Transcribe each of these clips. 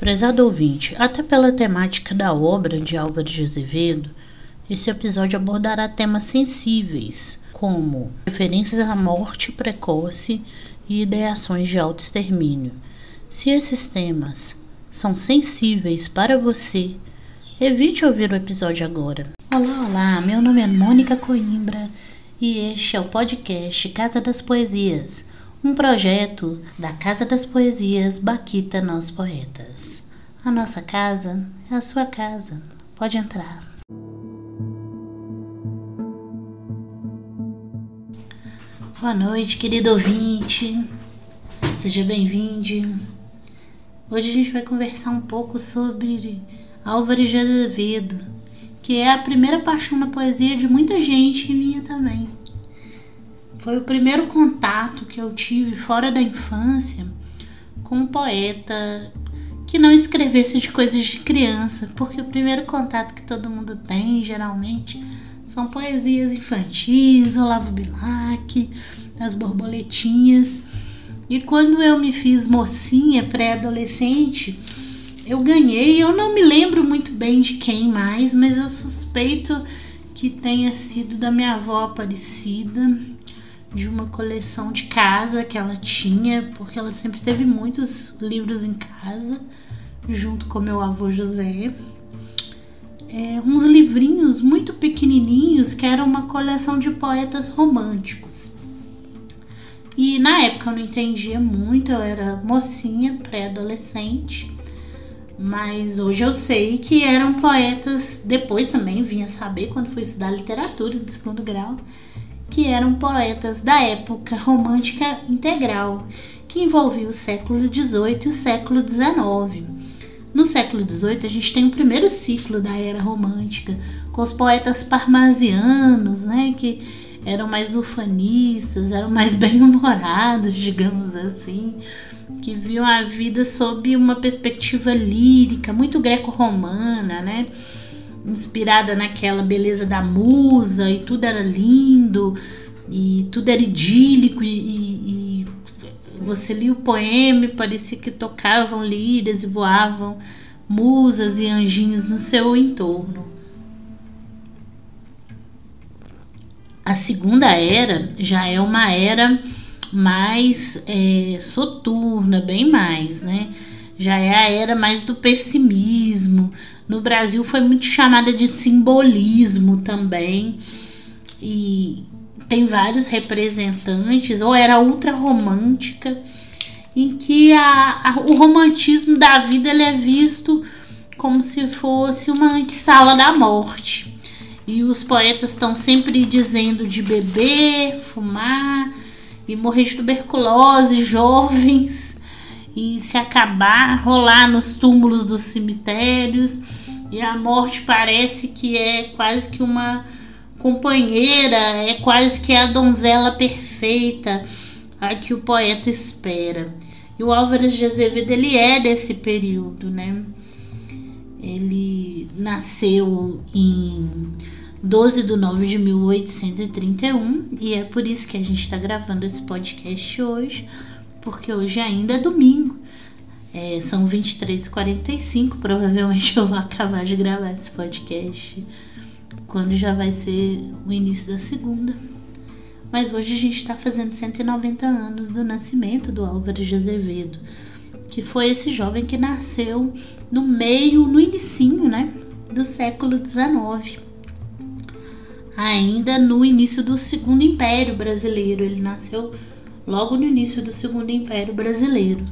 Prezado ouvinte, até pela temática da obra de Álvares de Azevedo, esse episódio abordará temas sensíveis, como referências à morte precoce e ideações de autoextermínio. Se esses temas são sensíveis para você, evite ouvir o episódio agora. Olá, olá, meu nome é Mônica Coimbra e este é o podcast Casa das Poesias um projeto da Casa das Poesias Baquita Nós Poetas. A nossa casa é a sua casa. Pode entrar. Boa noite, querido ouvinte. Seja bem-vindo. Hoje a gente vai conversar um pouco sobre Álvares de Azevedo, que é a primeira paixão na poesia de muita gente e minha também. Foi o primeiro contato que eu tive fora da infância com um poeta que não escrevesse de coisas de criança, porque o primeiro contato que todo mundo tem, geralmente, são poesias infantis, Olavo Bilac, as borboletinhas. E quando eu me fiz mocinha, pré-adolescente, eu ganhei, eu não me lembro muito bem de quem mais, mas eu suspeito que tenha sido da minha avó Aparecida de uma coleção de casa que ela tinha, porque ela sempre teve muitos livros em casa, junto com meu avô José. É, uns livrinhos muito pequenininhos que eram uma coleção de poetas românticos. E na época eu não entendia muito, eu era mocinha, pré-adolescente, mas hoje eu sei que eram poetas. Depois também vinha saber quando fui estudar literatura de segundo grau que eram poetas da época romântica integral, que envolvia o século XVIII e o século XIX. No século XVIII, a gente tem o primeiro ciclo da era romântica, com os poetas parnasianos, né, que eram mais ufanistas, eram mais bem-humorados, digamos assim, que viam a vida sob uma perspectiva lírica, muito greco-romana, né? Inspirada naquela beleza da musa e tudo era lindo e tudo era idílico e, e, e você lia o poema e parecia que tocavam lírias e voavam musas e anjinhos no seu entorno. A segunda era já é uma era mais é, soturna, bem mais, né? Já é a era mais do pessimismo, no Brasil foi muito chamada de simbolismo também. E tem vários representantes, ou era ultra romântica, em que a, a, o romantismo da vida ele é visto como se fosse uma antessala da morte. E os poetas estão sempre dizendo de beber, fumar e morrer de tuberculose, jovens, e se acabar, rolar nos túmulos dos cemitérios. E a morte parece que é quase que uma companheira, é quase que a donzela perfeita a que o poeta espera. E o Álvares de Azevedo ele é desse período, né? Ele nasceu em 12 de nove de 1831 e é por isso que a gente está gravando esse podcast hoje, porque hoje ainda é domingo. É, são 23h45, provavelmente eu vou acabar de gravar esse podcast quando já vai ser o início da segunda. Mas hoje a gente está fazendo 190 anos do nascimento do Álvares de Azevedo, que foi esse jovem que nasceu no meio, no inicinho, né, do século XIX. Ainda no início do Segundo Império Brasileiro, ele nasceu logo no início do Segundo Império Brasileiro,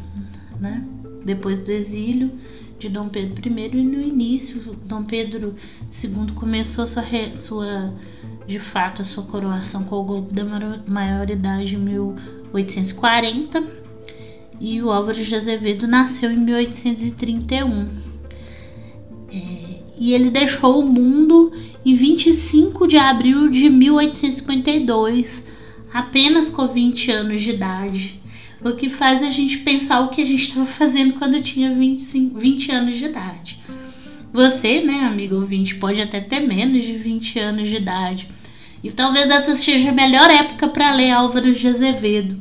né? Depois do exílio de Dom Pedro I e no início Dom Pedro II começou sua, sua de fato a sua coroação com o golpe da maioridade em 1840 e o Álvares de Azevedo nasceu em 1831 é, e ele deixou o mundo em 25 de abril de 1852 apenas com 20 anos de idade o que faz a gente pensar o que a gente estava fazendo quando tinha 25, 20 anos de idade. Você, né, amigo ouvinte, pode até ter menos de 20 anos de idade. E talvez essa seja a melhor época para ler Álvaro de Azevedo,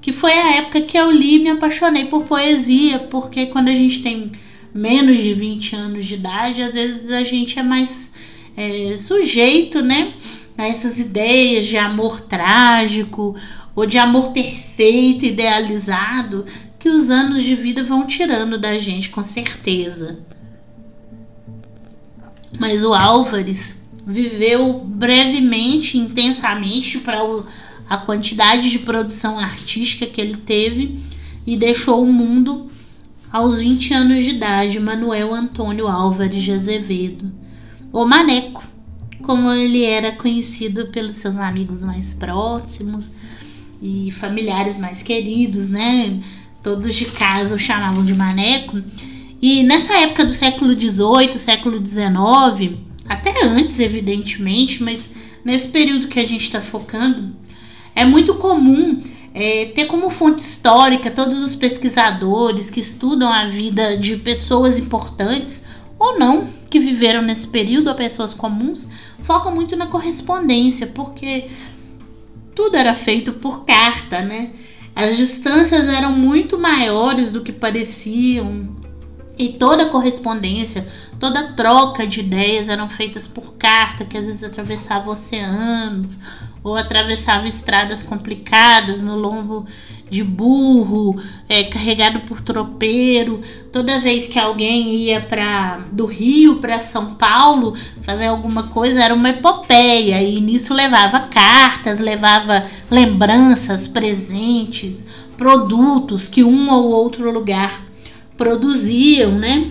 que foi a época que eu li e me apaixonei por poesia, porque quando a gente tem menos de 20 anos de idade, às vezes a gente é mais é, sujeito, né? A essas ideias de amor trágico ou de amor perfeito, idealizado, que os anos de vida vão tirando da gente, com certeza. Mas o Álvares viveu brevemente, intensamente, para a quantidade de produção artística que ele teve e deixou o mundo aos 20 anos de idade, Manuel Antônio Álvares de Azevedo, o Maneco, como ele era conhecido pelos seus amigos mais próximos e familiares mais queridos, né? Todos de casa o chamavam de Maneco. E nessa época do século XVIII, século XIX, até antes, evidentemente, mas nesse período que a gente está focando, é muito comum é, ter como fonte histórica todos os pesquisadores que estudam a vida de pessoas importantes ou não que viveram nesse período, ou pessoas comuns, focam muito na correspondência, porque tudo era feito por carta, né? As distâncias eram muito maiores do que pareciam e toda correspondência, toda troca de ideias eram feitas por carta, que às vezes atravessava oceanos ou atravessava estradas complicadas no lombo de burro, é, carregado por tropeiro. Toda vez que alguém ia para do Rio para São Paulo fazer alguma coisa era uma epopeia e nisso levava cartas, levava lembranças, presentes, produtos que um ou outro lugar produziam, né?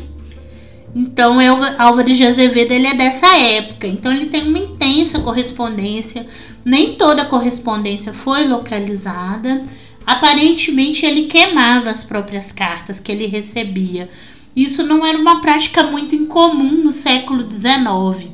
Então, Álvares de Azevedo ele é dessa época. Então, ele tem uma intensa correspondência. Nem toda a correspondência foi localizada. Aparentemente, ele queimava as próprias cartas que ele recebia. Isso não era uma prática muito incomum no século XIX.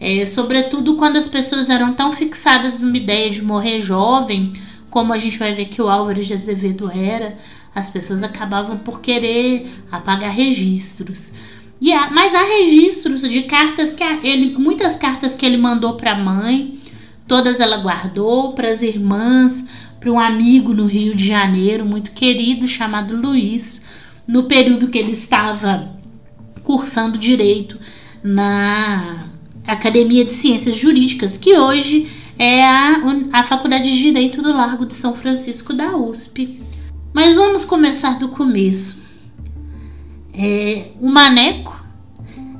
É, sobretudo quando as pessoas eram tão fixadas numa ideia de morrer jovem, como a gente vai ver que o Álvares de Azevedo era, as pessoas acabavam por querer apagar registros. E há, mas há registros de cartas que ele, muitas cartas que ele mandou para a mãe, todas ela guardou para as irmãs, para um amigo no Rio de Janeiro muito querido chamado Luiz, no período que ele estava cursando direito na Academia de Ciências Jurídicas, que hoje é a, a Faculdade de Direito do Largo de São Francisco da USP. Mas vamos começar do começo. É, o Maneco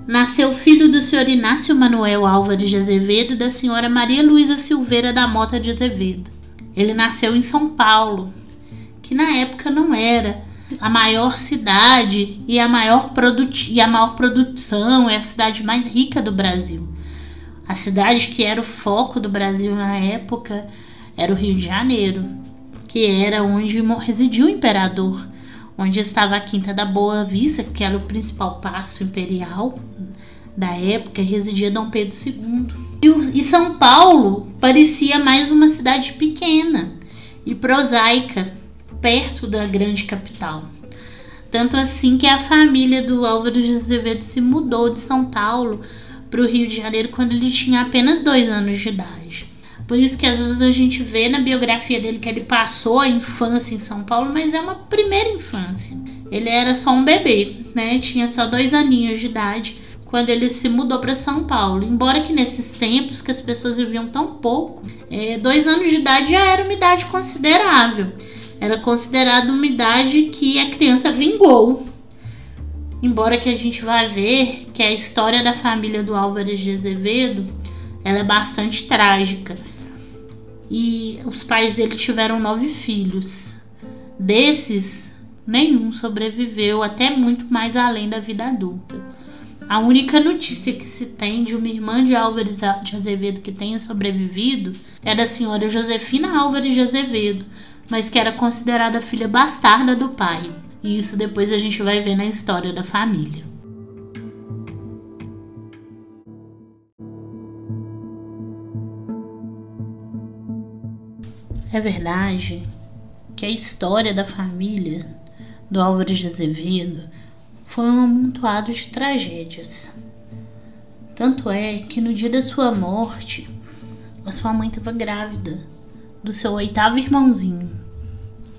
nasceu filho do senhor Inácio Manuel Álvares de Azevedo e da senhora Maria Luísa Silveira da Mota de Azevedo. Ele nasceu em São Paulo, que na época não era a maior cidade e a maior, e a maior produção, é a cidade mais rica do Brasil. A cidade que era o foco do Brasil na época era o Rio de Janeiro que era onde residia o imperador, onde estava a Quinta da Boa Vista, que era o principal passo imperial da época, residia Dom Pedro II. E, e São Paulo parecia mais uma cidade pequena e prosaica, perto da grande capital. Tanto assim que a família do Álvaro de Azevedo se mudou de São Paulo para o Rio de Janeiro quando ele tinha apenas dois anos de idade. Por isso que às vezes a gente vê na biografia dele que ele passou a infância em São Paulo, mas é uma primeira infância. Ele era só um bebê, né? Tinha só dois aninhos de idade quando ele se mudou para São Paulo. Embora que nesses tempos que as pessoas viviam tão pouco, é, dois anos de idade já era uma idade considerável. Era considerado uma idade que a criança vingou. Embora que a gente vá ver que a história da família do Álvares de Azevedo ela é bastante trágica e os pais dele tiveram nove filhos. Desses, nenhum sobreviveu até muito mais além da vida adulta. A única notícia que se tem de uma irmã de Álvares de Azevedo que tenha sobrevivido é da senhora Josefina Álvares de Azevedo, mas que era considerada filha bastarda do pai. E isso depois a gente vai ver na história da família. É verdade que a história da família do Álvares de Azevedo foi um amontoado de tragédias. Tanto é que no dia da sua morte, a sua mãe estava grávida do seu oitavo irmãozinho,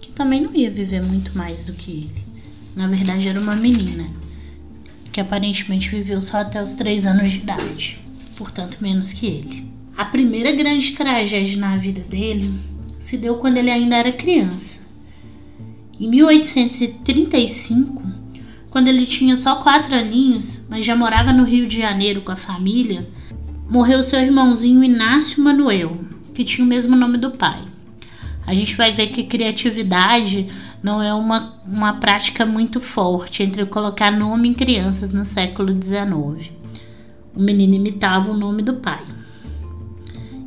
que também não ia viver muito mais do que ele. Na verdade, era uma menina que aparentemente viveu só até os 3 anos de idade, portanto menos que ele. A primeira grande tragédia na vida dele se deu quando ele ainda era criança. Em 1835, quando ele tinha só quatro aninhos, mas já morava no Rio de Janeiro com a família, morreu seu irmãozinho Inácio Manuel, que tinha o mesmo nome do pai. A gente vai ver que criatividade não é uma, uma prática muito forte entre colocar nome em crianças no século XIX. O menino imitava o nome do pai.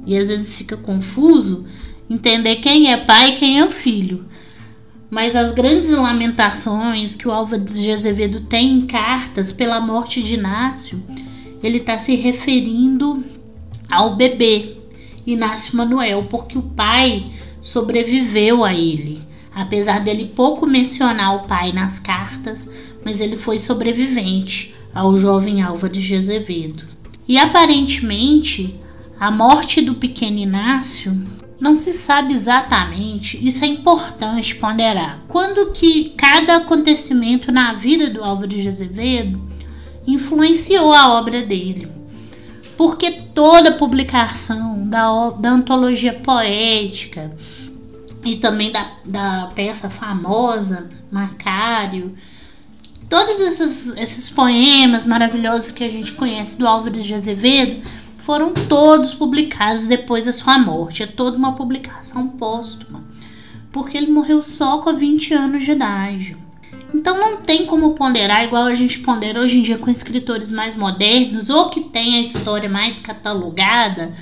E às vezes fica confuso entender quem é pai e quem é o filho. Mas as grandes lamentações que o Álvares de Azevedo tem em cartas pela morte de Inácio, ele está se referindo ao bebê Inácio Manuel, porque o pai sobreviveu a ele. Apesar dele pouco mencionar o pai nas cartas, mas ele foi sobrevivente ao jovem Álvares de Azevedo. E aparentemente, a morte do pequeno Inácio não se sabe exatamente, isso é importante ponderar. Quando que cada acontecimento na vida do Álvares de Azevedo influenciou a obra dele. Porque toda publicação da, da antologia poética, e também da, da peça famosa, Macário. Todos esses, esses poemas maravilhosos que a gente conhece do Álvares de Azevedo foram todos publicados depois da sua morte. É toda uma publicação póstuma, porque ele morreu só com 20 anos de idade. Então não tem como ponderar igual a gente pondera hoje em dia com escritores mais modernos ou que tem a história mais catalogada.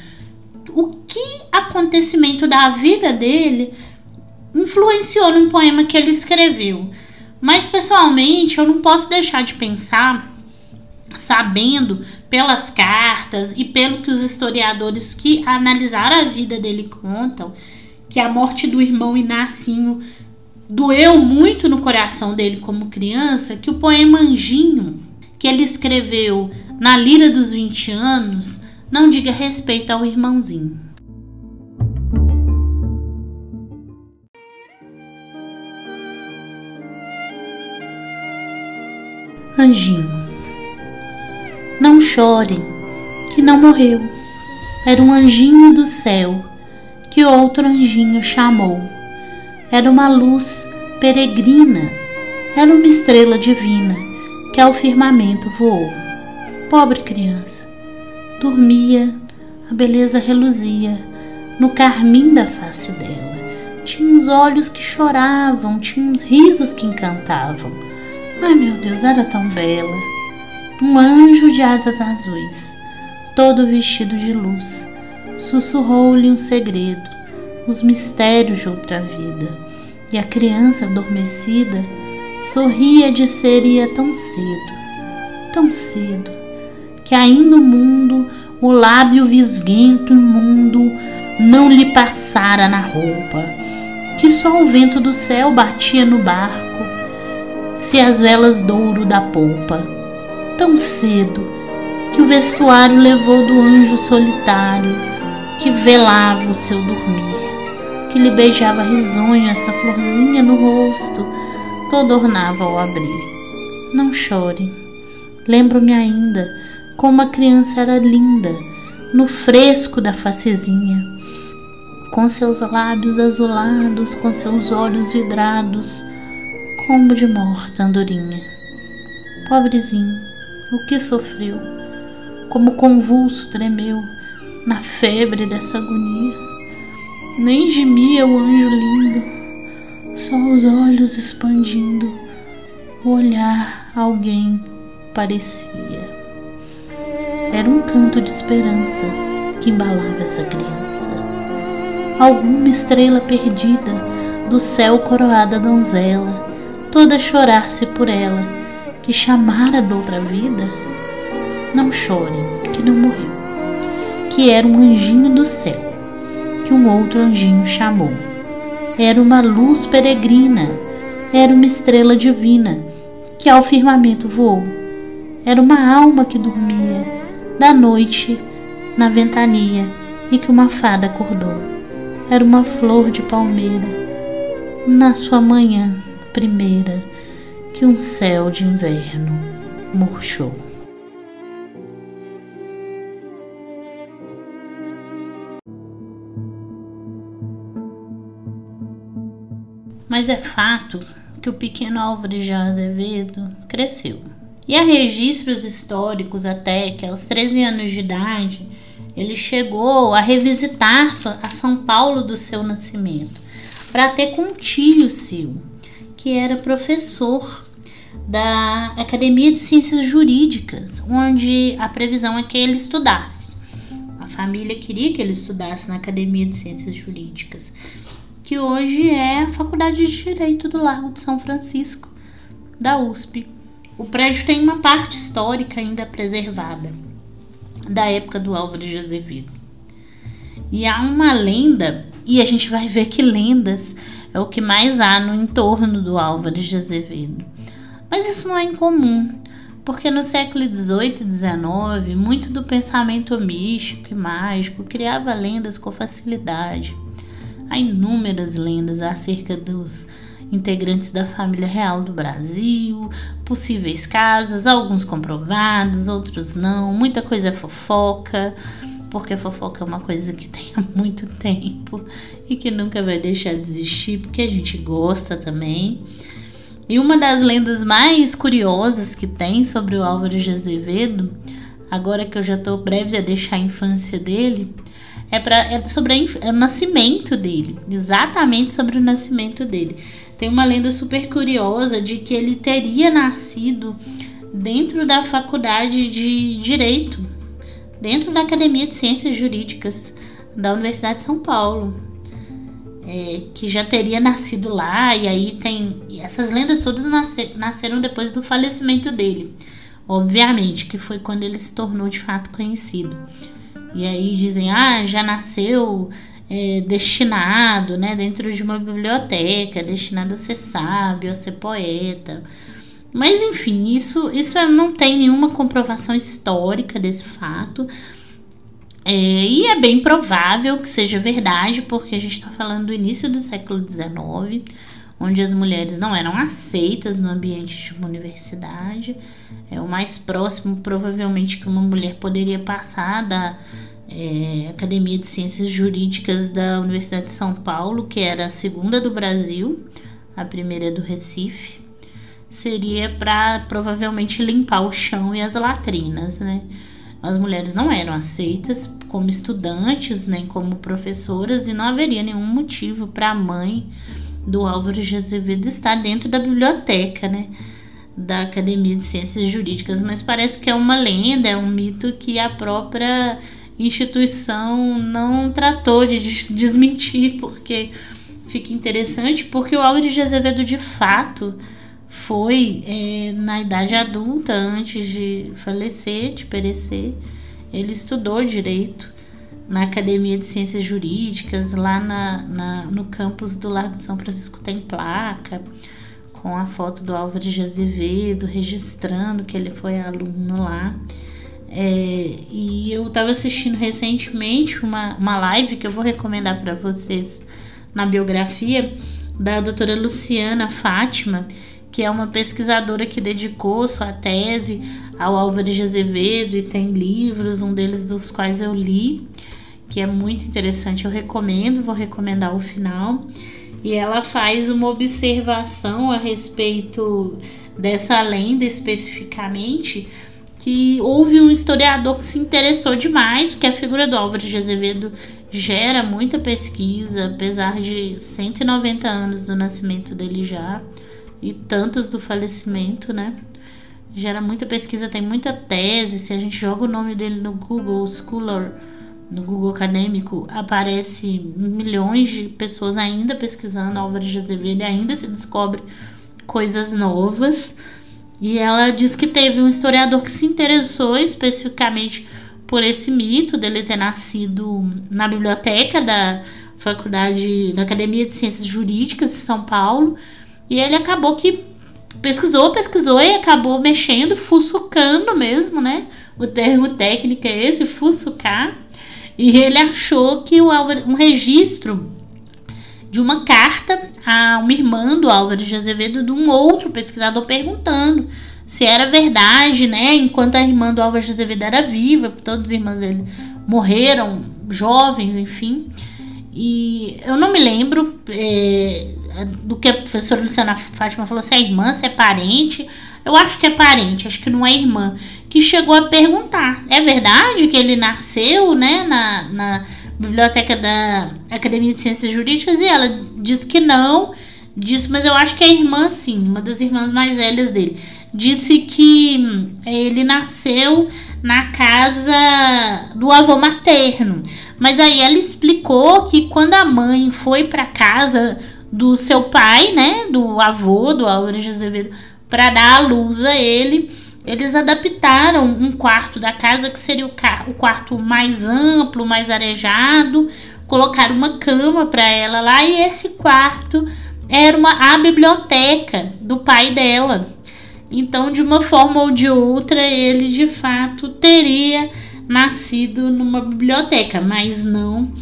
O que acontecimento da vida dele influenciou num poema que ele escreveu. Mas pessoalmente eu não posso deixar de pensar, sabendo pelas cartas e pelo que os historiadores que analisaram a vida dele contam, que a morte do irmão Inacinho doeu muito no coração dele como criança, que o poema Anjinho, que ele escreveu na Lira dos 20 anos, não diga respeito ao irmãozinho. Anjinho. Não chorem, que não morreu. Era um anjinho do céu que outro anjinho chamou. Era uma luz peregrina, era uma estrela divina que ao firmamento voou. Pobre criança, dormia, a beleza reluzia no carmim da face dela. Tinha uns olhos que choravam, tinha uns risos que encantavam Ai meu Deus, era tão bela. Um anjo de asas azuis, todo vestido de luz, sussurrou-lhe um segredo, os mistérios de outra vida. E a criança adormecida sorria de seria tão cedo, tão cedo, que ainda o mundo, o lábio visguento imundo, não lhe passara na roupa, que só o vento do céu batia no barco se as velas douro da polpa, tão cedo que o vestuário levou do anjo solitário que velava o seu dormir, que lhe beijava risonho essa florzinha no rosto, todo ornava ao abrir. Não chore, lembro-me ainda como a criança era linda, no fresco da facezinha, com seus lábios azulados, com seus olhos vidrados, como de morta andorinha. Pobrezinho, o que sofreu, como convulso tremeu na febre dessa agonia. Nem gemia o anjo lindo, só os olhos expandindo, o olhar alguém parecia. Era um canto de esperança que embalava essa criança. Alguma estrela perdida do céu coroada donzela toda chorar-se por ela, que chamara de outra vida? Não chorem, que não morreu, que era um anjinho do céu, que um outro anjinho chamou. Era uma luz peregrina, era uma estrela divina, que ao firmamento voou. Era uma alma que dormia, da noite, na ventania, e que uma fada acordou. Era uma flor de palmeira, na sua manhã primeira que um céu de inverno murchou. Mas é fato que o pequeno Álvares de Azevedo cresceu. E há registros históricos até que aos 13 anos de idade ele chegou a revisitar a São Paulo do seu nascimento para ter com um tio seu, que era professor da Academia de Ciências Jurídicas, onde a previsão é que ele estudasse. A família queria que ele estudasse na Academia de Ciências Jurídicas, que hoje é a Faculdade de Direito do Largo de São Francisco, da USP. O prédio tem uma parte histórica ainda preservada, da época do Álvaro de Azevedo. E há uma lenda, e a gente vai ver que lendas é o que mais há no entorno do Álvaro de Azevedo. Mas isso não é incomum, porque no século XVIII e XIX, muito do pensamento místico e mágico criava lendas com facilidade. Há inúmeras lendas acerca dos integrantes da família real do Brasil, possíveis casos, alguns comprovados, outros não, muita coisa é fofoca, porque fofoca é uma coisa que tem há muito tempo e que nunca vai deixar de existir, porque a gente gosta também. E uma das lendas mais curiosas que tem sobre o Álvaro de Azevedo, agora que eu já estou breve a deixar a infância dele, é, pra, é sobre a, é o nascimento dele, exatamente sobre o nascimento dele. Tem uma lenda super curiosa de que ele teria nascido dentro da faculdade de Direito, dentro da Academia de Ciências Jurídicas da Universidade de São Paulo. É, que já teria nascido lá, e aí tem. E essas lendas todas nasce, nasceram depois do falecimento dele. Obviamente, que foi quando ele se tornou de fato conhecido. E aí dizem, ah, já nasceu é, destinado, né, dentro de uma biblioteca, destinado a ser sábio, a ser poeta. Mas enfim, isso, isso não tem nenhuma comprovação histórica desse fato. É, e é bem provável que seja verdade, porque a gente está falando do início do século XIX, onde as mulheres não eram aceitas no ambiente de uma universidade. É o mais próximo, provavelmente, que uma mulher poderia passar da é, Academia de Ciências Jurídicas da Universidade de São Paulo, que era a segunda do Brasil, a primeira do Recife, seria para provavelmente limpar o chão e as latrinas, né? As mulheres não eram aceitas como estudantes nem como professoras e não haveria nenhum motivo para a mãe do Álvaro de Azevedo estar dentro da biblioteca, né? Da Academia de Ciências Jurídicas, mas parece que é uma lenda, é um mito que a própria instituição não tratou de desmentir, porque fica interessante, porque o Álvaro de Azevedo de fato foi é, na idade adulta, antes de falecer, de perecer, ele estudou direito na Academia de Ciências Jurídicas, lá na, na, no campus do Largo São Francisco tem placa com a foto do Álvaro de Azevedo, registrando que ele foi aluno lá. É, e eu estava assistindo recentemente uma, uma live que eu vou recomendar para vocês na biografia da doutora Luciana Fátima, que é uma pesquisadora que dedicou sua tese ao Álvaro de Azevedo e tem livros, um deles dos quais eu li, que é muito interessante, eu recomendo, vou recomendar o final. E ela faz uma observação a respeito dessa lenda especificamente, que houve um historiador que se interessou demais, porque a figura do Álvaro de Azevedo gera muita pesquisa, apesar de 190 anos do nascimento dele já e tantos do falecimento, né? Gera muita pesquisa, tem muita tese. Se a gente joga o nome dele no Google Scholar, no Google acadêmico, aparece milhões de pessoas ainda pesquisando Álvaro de Azevedo e ainda se descobre coisas novas. E ela diz que teve um historiador que se interessou especificamente por esse mito dele ter nascido na biblioteca da Faculdade da Academia de Ciências Jurídicas de São Paulo. E ele acabou que pesquisou, pesquisou e acabou mexendo, fuçucando mesmo, né? O termo técnico é esse, fuçucar. E ele achou que o Álvaro, um registro de uma carta a uma irmã do Álvaro de Azevedo de um outro pesquisador perguntando se era verdade, né? Enquanto a irmã do Álvares de Azevedo era viva, todas as irmãs dele morreram jovens, enfim. E eu não me lembro é, do que a professora Luciana Fátima falou, se é irmã, se é parente. Eu acho que é parente, acho que não é irmã. Que chegou a perguntar: é verdade que ele nasceu, né, na, na biblioteca da Academia de Ciências Jurídicas? E ela disse que não, disse, mas eu acho que é irmã, sim, uma das irmãs mais velhas dele. Disse que hum, ele nasceu na casa do avô materno. Mas aí ela explicou que quando a mãe foi para casa do seu pai, né, do avô do Álvaro de Azevedo, para dar a luz a ele, eles adaptaram um quarto da casa que seria o, o quarto mais amplo, mais arejado, colocaram uma cama para ela lá e esse quarto era uma a biblioteca do pai dela. Então, de uma forma ou de outra, ele de fato teria nascido numa biblioteca, mas não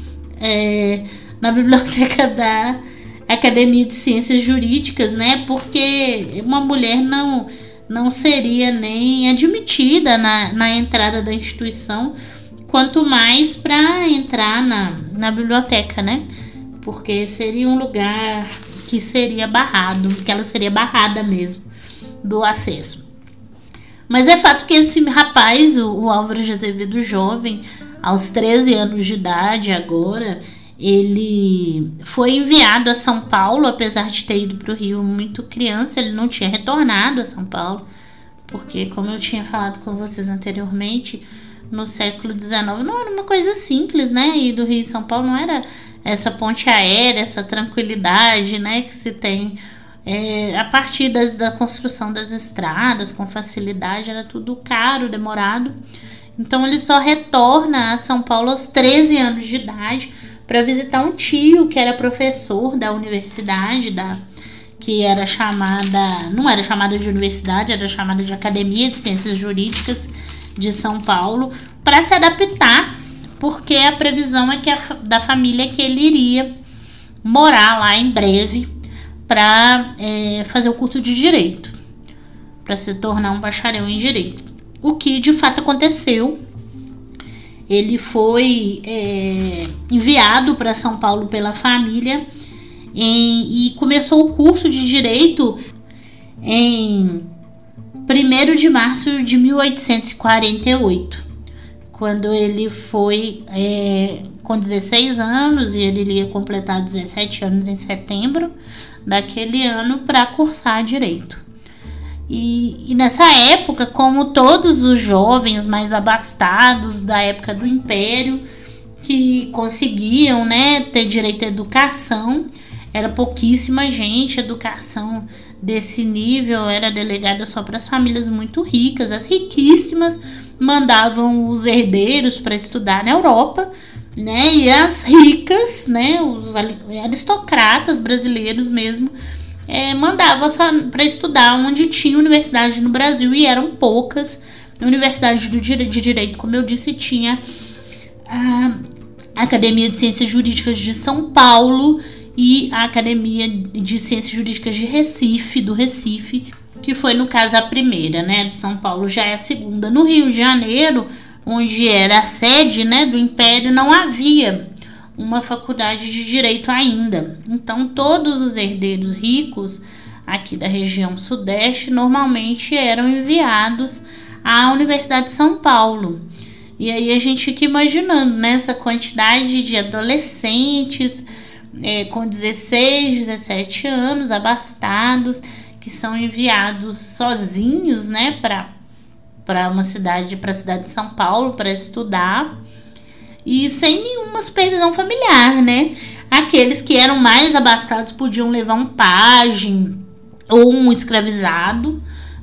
é, na biblioteca da Academia de Ciências Jurídicas, né? Porque uma mulher não, não seria nem admitida na, na entrada da instituição, quanto mais para entrar na, na biblioteca, né? Porque seria um lugar que seria barrado, que ela seria barrada mesmo do acesso. Mas é fato que esse rapaz, o, o Álvaro de Azevedo jovem, aos 13 anos de idade agora, ele foi enviado a São Paulo, apesar de ter ido para o Rio muito criança, ele não tinha retornado a São Paulo, porque, como eu tinha falado com vocês anteriormente, no século XIX não era uma coisa simples, né? Ir do Rio e São Paulo não era essa ponte aérea, essa tranquilidade, né? Que se tem é, a partir das, da construção das estradas com facilidade, era tudo caro, demorado. Então ele só retorna a São Paulo aos 13 anos de idade para visitar um tio que era professor da universidade, da que era chamada, não era chamada de universidade, era chamada de Academia de Ciências Jurídicas de São Paulo, para se adaptar, porque a previsão é que a, da família que ele iria morar lá em breve para é, fazer o curso de direito, para se tornar um bacharel em direito. O que de fato aconteceu ele foi é, enviado para São Paulo pela família em, e começou o curso de direito em 1 de março de 1848, quando ele foi é, com 16 anos e ele ia completar 17 anos em setembro daquele ano para cursar direito. E, e, nessa época, como todos os jovens mais abastados da época do Império, que conseguiam né, ter direito à educação, era pouquíssima gente, educação desse nível era delegada só para as famílias muito ricas. As riquíssimas mandavam os herdeiros para estudar na Europa, né? E as ricas, né, os aristocratas brasileiros mesmo, é, mandava para estudar onde tinha universidade no Brasil e eram poucas. Universidade do, de Direito, como eu disse, tinha a Academia de Ciências Jurídicas de São Paulo e a Academia de Ciências Jurídicas de Recife, do Recife, que foi no caso a primeira, né? De São Paulo já é a segunda. No Rio de Janeiro, onde era a sede né, do Império, não havia uma faculdade de direito ainda. Então, todos os herdeiros ricos aqui da região sudeste normalmente eram enviados à Universidade de São Paulo. E aí a gente fica imaginando né, quantidade de adolescentes é, com 16, 17 anos, abastados, que são enviados sozinhos, né, para para uma cidade, para a cidade de São Paulo para estudar e sem nenhuma supervisão familiar, né? Aqueles que eram mais abastados podiam levar um pajem ou um escravizado,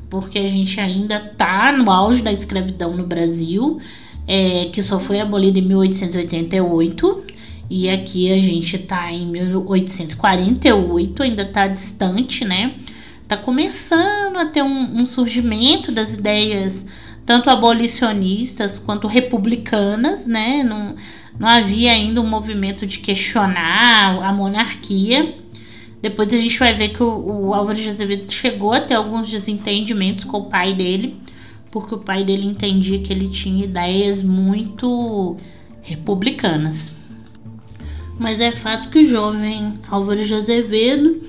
porque a gente ainda tá no auge da escravidão no Brasil, é, que só foi abolida em 1888. E aqui a gente tá em 1848, ainda tá distante, né? Tá começando a ter um, um surgimento das ideias tanto abolicionistas quanto republicanas, né? Não, não havia ainda um movimento de questionar a monarquia, Depois a gente vai ver que o, o Álvaro de Azevedo chegou a ter alguns desentendimentos com o pai dele, porque o pai dele entendia que ele tinha ideias muito republicanas. Mas é fato que o jovem Álvaro de Azevedo,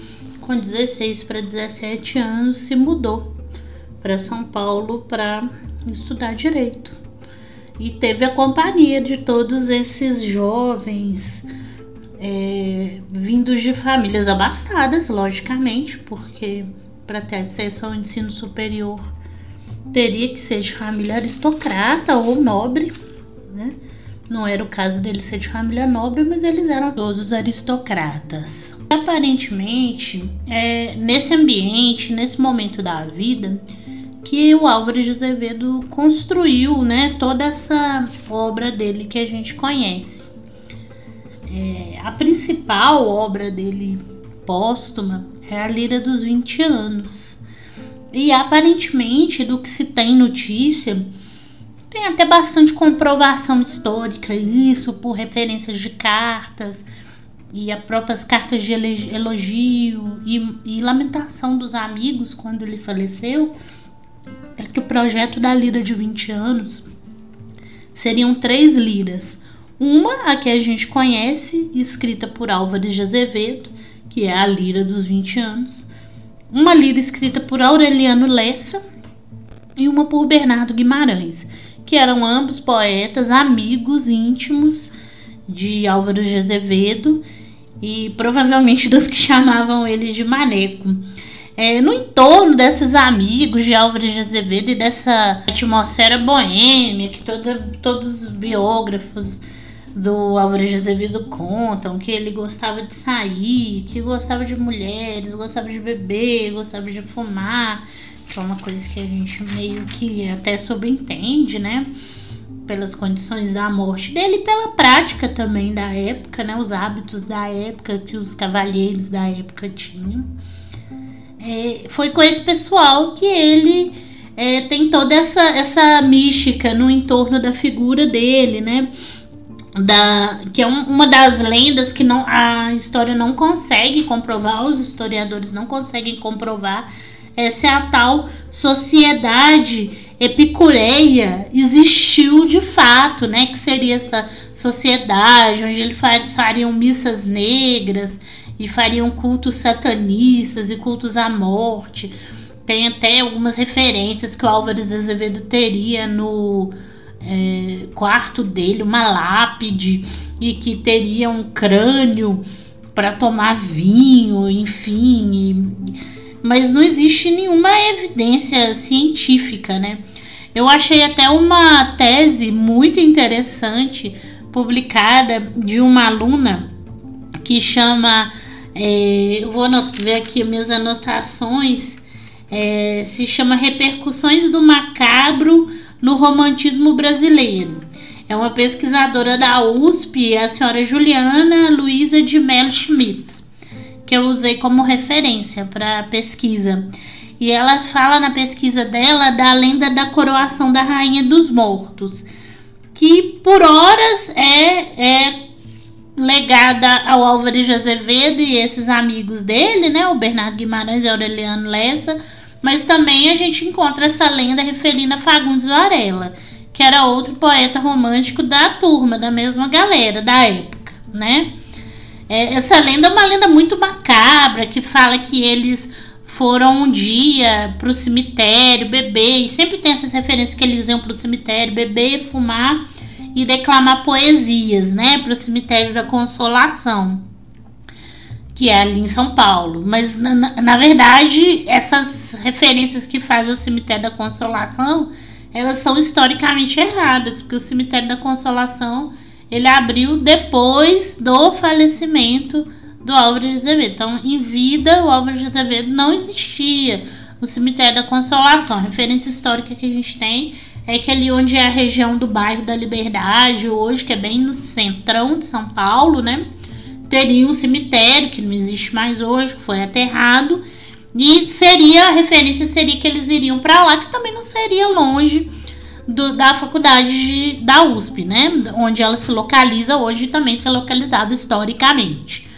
com 16 para 17 anos, se mudou para São Paulo para estudar direito. E teve a companhia de todos esses jovens é, vindos de famílias abastadas, logicamente, porque para ter acesso ao ensino superior teria que ser de família aristocrata ou nobre, né? Não era o caso dele ser de família nobre, mas eles eram todos aristocratas. Aparentemente, é nesse ambiente, nesse momento da vida, que o Álvaro de Azevedo construiu, né, toda essa obra dele que a gente conhece. É, a principal obra dele póstuma é a Lira dos 20 anos. E aparentemente, do que se tem notícia, tem até bastante comprovação histórica isso, por referências de cartas e as próprias cartas de elogio e, e lamentação dos amigos quando ele faleceu, é que o projeto da lira de 20 anos seriam três liras. Uma, a que a gente conhece, escrita por Álvares de Azevedo, que é a lira dos 20 anos uma lira escrita por Aureliano Lessa e uma por Bernardo Guimarães, que eram ambos poetas, amigos íntimos de Álvaro de Azevedo e provavelmente dos que chamavam ele de Maneco. É, no entorno desses amigos de Álvaro de Azevedo e dessa atmosfera boêmia que toda, todos os biógrafos do Álvaro de Azevedo contam que ele gostava de sair, que gostava de mulheres, gostava de beber, gostava de fumar, que é uma coisa que a gente meio que até subentende, né? Pelas condições da morte dele pela prática também da época, né? Os hábitos da época que os cavalheiros da época tinham. É, foi com esse pessoal que ele é, tem toda essa, essa mística no entorno da figura dele, né? da que é um, uma das lendas que não a história não consegue comprovar, os historiadores não conseguem comprovar. Essa é a tal sociedade epicureia existiu de fato, né? Que seria essa sociedade onde eles fariam missas negras e fariam cultos satanistas e cultos à morte. Tem até algumas referências que o Álvares de Azevedo teria no é, quarto dele uma lápide e que teria um crânio para tomar vinho, enfim. E, mas não existe nenhuma evidência científica, né? Eu achei até uma tese muito interessante publicada de uma aluna que chama. É, eu vou ver aqui minhas anotações. É, se chama Repercussões do Macabro no romantismo brasileiro. É uma pesquisadora da USP, a senhora Juliana Luiza de Mello Schmidt, que eu usei como referência para pesquisa. E ela fala na pesquisa dela da lenda da coroação da Rainha dos Mortos, que por horas é, é legada ao Álvares de Azevedo e esses amigos dele, né? O Bernardo Guimarães e Aureliano Lessa mas também a gente encontra essa lenda referindo a Fagundes Varela, que era outro poeta romântico da turma, da mesma galera da época, né? É, essa lenda é uma lenda muito macabra que fala que eles foram um dia pro cemitério beber, e sempre tem essas referências que eles iam pro cemitério beber, fumar e declamar poesias, né? Pro cemitério da Consolação que é ali em São Paulo. Mas, na, na verdade, essas referências que faz o Cemitério da Consolação, elas são historicamente erradas, porque o Cemitério da Consolação ele abriu depois do falecimento do Álvaro de Azevedo. Então, em vida, o Álvaro de Azevedo não existia. O Cemitério da Consolação, a referência histórica que a gente tem é que ali onde é a região do bairro da Liberdade, hoje, que é bem no centrão de São Paulo, né? teria um cemitério que não existe mais hoje, que foi aterrado, e seria a referência seria que eles iriam para lá, que também não seria longe do, da faculdade de, da USP, né? Onde ela se localiza hoje também se localizava historicamente.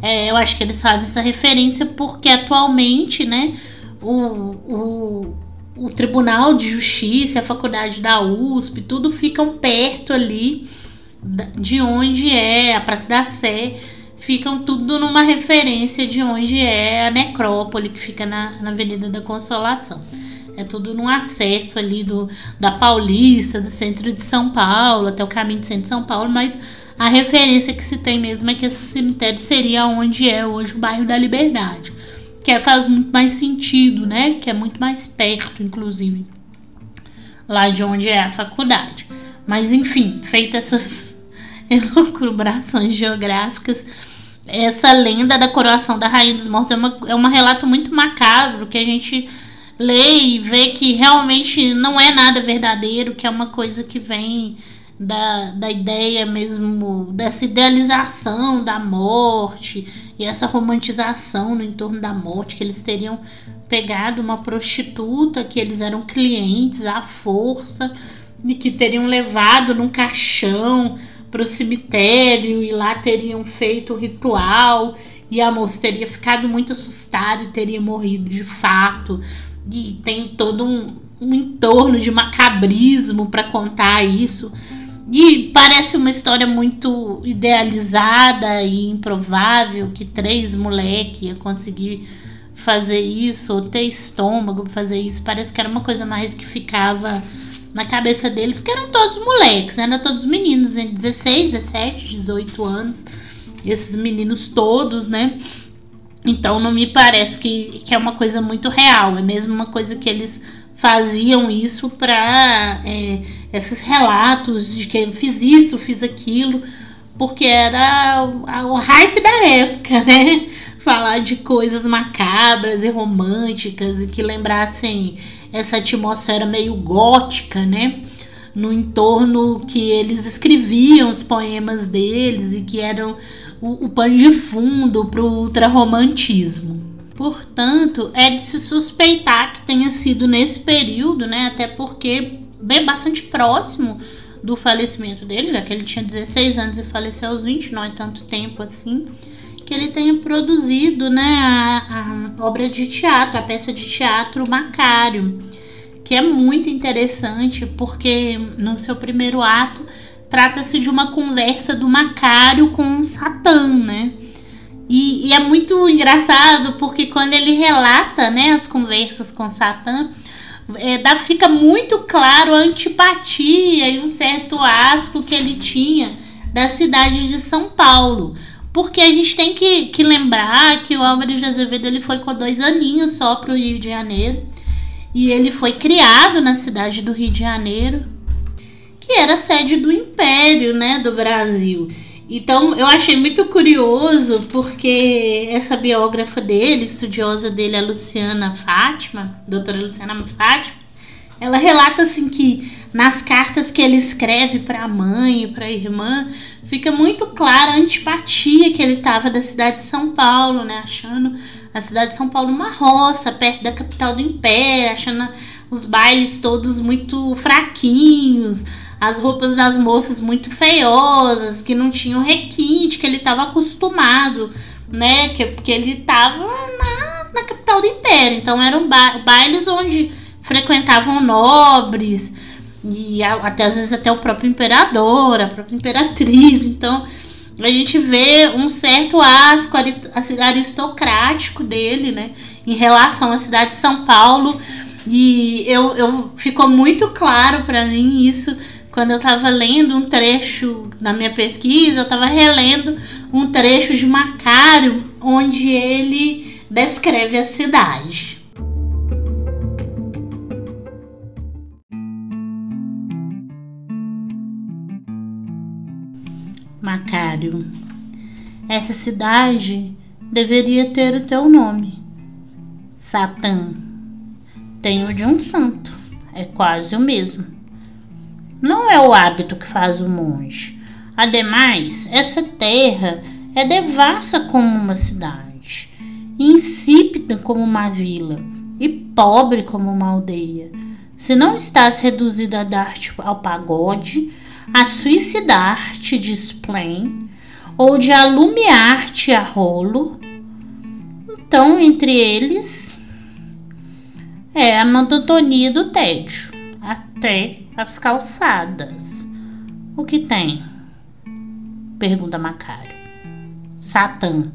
É, eu acho que eles fazem essa referência porque atualmente, né, o, o, o Tribunal de Justiça, a faculdade da USP, tudo ficam perto ali de onde é a Praça da Sé, ficam tudo numa referência de onde é a necrópole que fica na, na Avenida da Consolação. É tudo no acesso ali do, da Paulista, do centro de São Paulo, até o caminho do centro de São Paulo, mas a referência que se tem mesmo é que esse cemitério seria onde é hoje o bairro da Liberdade. Que é, faz muito mais sentido, né? Que é muito mais perto, inclusive, lá de onde é a faculdade. Mas enfim, feitas essas elucubrações geográficas, essa lenda da coroação da Rainha dos Mortos é, uma, é um relato muito macabro que a gente lê e vê que realmente não é nada verdadeiro, que é uma coisa que vem da, da ideia mesmo, dessa idealização da morte e essa romantização no entorno da morte, que eles teriam pegado uma prostituta, que eles eram clientes à força e que teriam levado num caixão para o cemitério e lá teriam feito o ritual e a moça teria ficado muito assustada e teria morrido de fato. E tem todo um, um entorno de macabrismo para contar isso. E parece uma história muito idealizada e improvável que três moleques iam conseguir fazer isso, ou ter estômago pra fazer isso. Parece que era uma coisa mais que ficava na cabeça deles, porque eram todos moleques, né? eram todos meninos, em 16, 17, 18 anos. Esses meninos todos, né? Então não me parece que, que é uma coisa muito real, é mesmo uma coisa que eles faziam isso para é, esses relatos de que eu fiz isso, fiz aquilo, porque era o, o hype da época, né? Falar de coisas macabras e românticas e que lembrassem essa atmosfera meio gótica, né? No entorno que eles escreviam os poemas deles e que eram o, o pano de fundo para o ultrarromantismo. Portanto, é de se suspeitar que tenha sido nesse período, né? Até porque bem bastante próximo do falecimento dele, já que ele tinha 16 anos e faleceu aos 20, não é tanto tempo assim, que ele tenha produzido, né, a, a obra de teatro, a peça de teatro Macário, que é muito interessante porque no seu primeiro ato trata-se de uma conversa do Macário com Satã, né? E, e, é muito engraçado porque quando ele relata né, as conversas com Satã, é, dá, fica muito claro a antipatia e um certo asco que ele tinha da cidade de São Paulo. Porque a gente tem que, que lembrar que o Álvaro de Azevedo ele foi com dois aninhos só para o Rio de Janeiro. E ele foi criado na cidade do Rio de Janeiro, que era sede do Império né, do Brasil. Então eu achei muito curioso porque essa biógrafa dele, estudiosa dele, a Luciana Fátima, doutora Luciana Fátima, ela relata assim que nas cartas que ele escreve para a mãe e para a irmã, fica muito clara a antipatia que ele tava da cidade de São Paulo, né, achando a cidade de São Paulo uma roça, perto da capital do império, achando os bailes todos muito fraquinhos, as roupas das moças muito feiosas, que não tinham requinte, que ele estava acostumado, né? Que, porque ele estava na, na capital do império. Então eram ba bailes onde frequentavam nobres e até às vezes até o próprio imperador, a própria imperatriz. Então a gente vê um certo asco aristocrático dele, né? Em relação à cidade de São Paulo. E eu, eu ficou muito claro para mim isso quando eu estava lendo um trecho na minha pesquisa, eu estava relendo um trecho de Macário, onde ele descreve a cidade. Macário, essa cidade deveria ter o teu nome. Satã. Tem o de um santo. É quase o mesmo. Não é o hábito que faz o monge. Ademais, essa terra é devassa como uma cidade, insípida como uma vila e pobre como uma aldeia. Se não estás reduzido a dar-te ao pagode, a suicidar-te de spleen, ou de alumiar-te a rolo. Então, entre eles, é a monotonia do tédio, até as calçadas. O que tem? Pergunta Macário. Satã.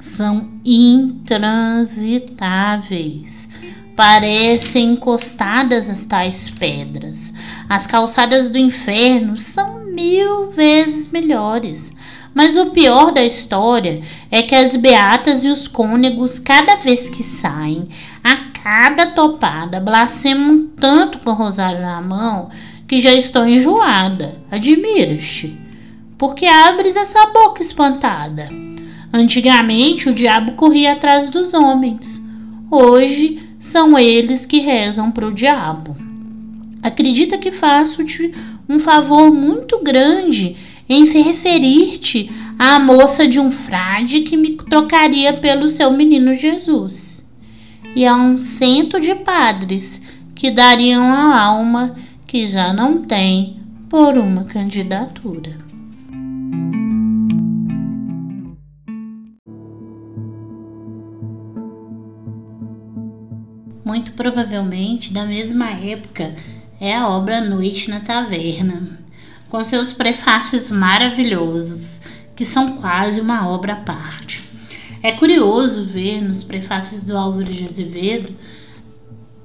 São intransitáveis. Parecem encostadas as tais pedras. As calçadas do inferno são mil vezes melhores. Mas o pior da história é que as beatas e os cônegos, cada vez que saem, a cada topada, blasfemam tanto com o rosário na mão que já estou enjoada. Admiras-te, porque abres essa boca espantada. Antigamente o diabo corria atrás dos homens. Hoje são eles que rezam para o diabo. Acredita que faço-te um favor muito grande em referir-te à moça de um frade que me trocaria pelo seu menino Jesus, e a um cento de padres que dariam a alma que já não tem por uma candidatura. Muito provavelmente da mesma época é a obra Noite na Taverna, com seus prefácios maravilhosos, que são quase uma obra à parte. É curioso ver nos prefácios do Álvaro de Azevedo,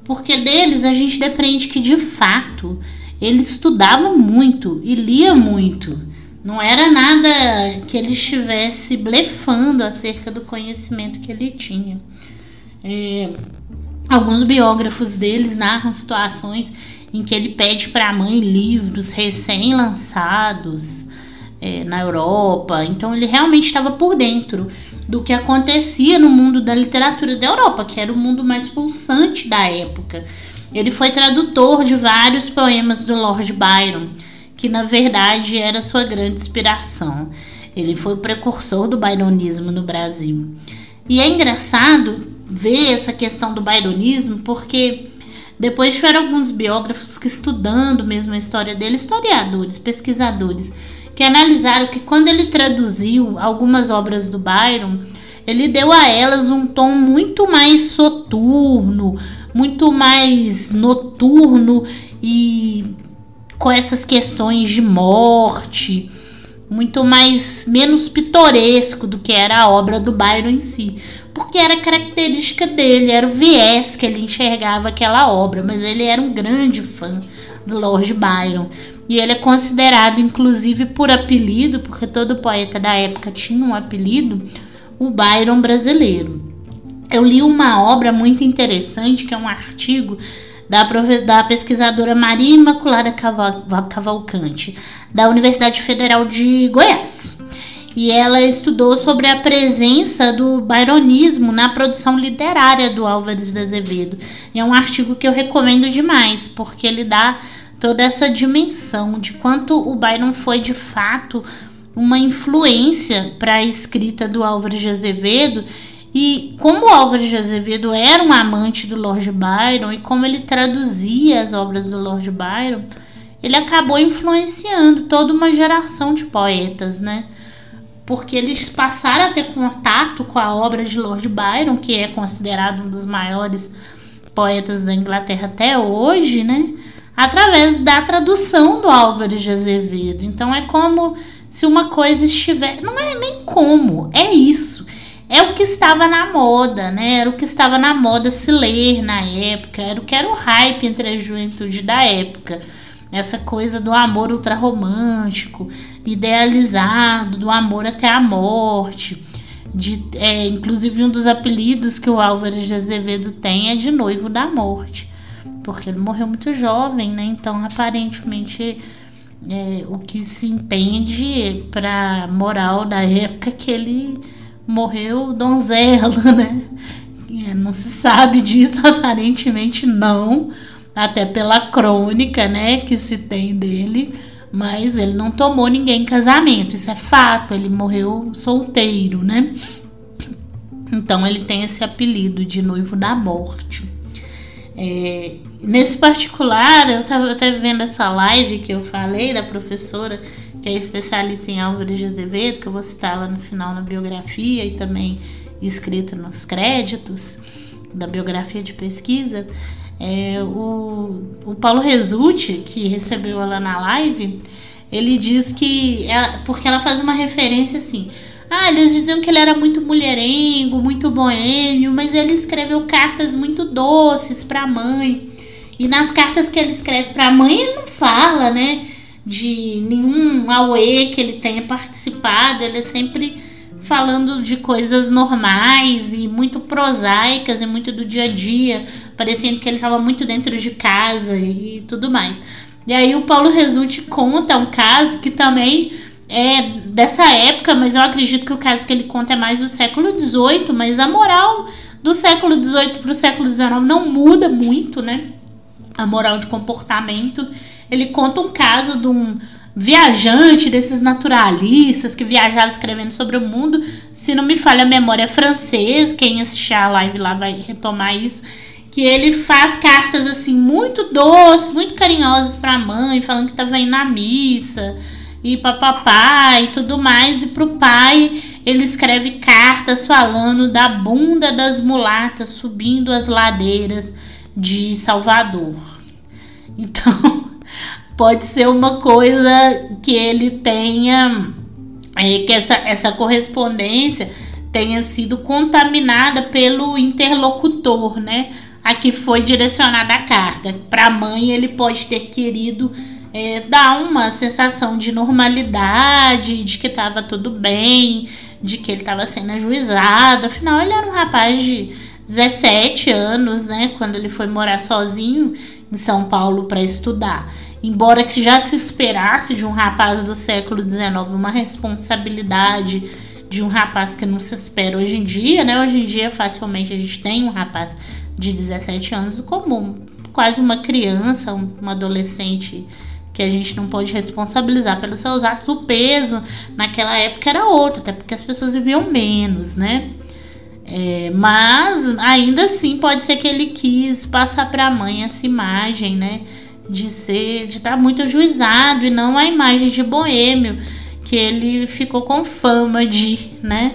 porque deles a gente depreende que de fato ele estudava muito e lia muito. Não era nada que ele estivesse blefando acerca do conhecimento que ele tinha. É, alguns biógrafos deles narram situações em que ele pede para a mãe livros recém-lançados é, na Europa. Então ele realmente estava por dentro do que acontecia no mundo da literatura da Europa, que era o mundo mais pulsante da época. Ele foi tradutor de vários poemas do Lord Byron, que na verdade era sua grande inspiração. Ele foi o precursor do byronismo no Brasil. E é engraçado ver essa questão do byronismo porque depois tiveram alguns biógrafos que estudando mesmo a história dele, historiadores, pesquisadores, que analisaram que quando ele traduziu algumas obras do Byron, ele deu a elas um tom muito mais soturno, muito mais noturno e com essas questões de morte, muito mais menos pitoresco do que era a obra do Byron em si porque era característica dele, era o viés que ele enxergava aquela obra, mas ele era um grande fã do Lord Byron. E ele é considerado, inclusive, por apelido, porque todo poeta da época tinha um apelido, o Byron brasileiro. Eu li uma obra muito interessante, que é um artigo da, da pesquisadora Maria Imaculada Cavalcante, da Universidade Federal de Goiás e ela estudou sobre a presença do byronismo na produção literária do Álvares de Azevedo. E é um artigo que eu recomendo demais, porque ele dá toda essa dimensão de quanto o Byron foi de fato uma influência para a escrita do Álvares de Azevedo e como o Álvares de Azevedo era um amante do Lord Byron e como ele traduzia as obras do Lord Byron, ele acabou influenciando toda uma geração de poetas, né? Porque eles passaram a ter contato com a obra de Lord Byron, que é considerado um dos maiores poetas da Inglaterra até hoje, né? Através da tradução do Álvares de Azevedo. Então é como se uma coisa estivesse. Não é nem como, é isso. É o que estava na moda, né? Era o que estava na moda se ler na época, era o que era o hype entre a juventude da época essa coisa do amor ultrarromântico, idealizado, do amor até a morte. De, é, inclusive, um dos apelidos que o Álvares de Azevedo tem é de noivo da morte, porque ele morreu muito jovem, né? Então, aparentemente, é, o que se entende para moral da época é que ele morreu donzela, né? É, não se sabe disso, aparentemente não até pela crônica, né, que se tem dele, mas ele não tomou ninguém em casamento, isso é fato, ele morreu solteiro, né? Então ele tem esse apelido de noivo da morte. É, nesse particular, eu estava até vendo essa live que eu falei da professora que é especialista em Álvares de Azevedo, que eu vou citar lá no final na biografia e também escrito nos créditos da biografia de pesquisa. É, o, o Paulo Resulti, que recebeu ela na live, ele diz que. Ela, porque ela faz uma referência assim. Ah, eles diziam que ele era muito mulherengo, muito boêmio, mas ele escreveu cartas muito doces para a mãe. E nas cartas que ele escreve para a mãe, ele não fala, né, de nenhum auê que ele tenha participado. Ele é sempre falando de coisas normais e muito prosaicas e muito do dia a dia, parecendo que ele estava muito dentro de casa e, tudo mais. E aí o Paulo Resulti conta um caso que também é dessa época, mas eu acredito que o caso que ele conta é mais do século XVIII, mas a moral do século XVIII para o século XIX não muda muito, né? A moral de comportamento. Ele conta um caso de um viajante desses naturalistas que viajava escrevendo sobre o mundo. Se não me falha a memória, é francês. Quem assistir a live lá vai retomar isso. Que ele faz cartas assim muito doces, muito carinhosas para a mãe, falando que estava indo na missa e papapá e tudo mais. E pro pai ele escreve cartas falando da bunda das mulatas subindo as ladeiras de Salvador. Então, pode ser uma coisa que ele tenha, é, que essa, essa correspondência tenha sido contaminada pelo interlocutor, né? A que foi direcionada a carta. Para a mãe, ele pode ter querido é, dar uma sensação de normalidade, de que estava tudo bem, de que ele estava sendo ajuizado. Afinal, ele era um rapaz de 17 anos, né? Quando ele foi morar sozinho em São Paulo para estudar embora que já se esperasse de um rapaz do século XIX uma responsabilidade de um rapaz que não se espera hoje em dia, né? Hoje em dia, facilmente, a gente tem um rapaz de 17 anos como quase uma criança, um adolescente que a gente não pode responsabilizar pelos seus atos. O peso naquela época era outro, até porque as pessoas viviam menos, né? É, mas ainda assim pode ser que ele quis passar para a mãe essa imagem, né? de ser, de estar muito ajuizado e não a imagem de boêmio que ele ficou com fama de, né?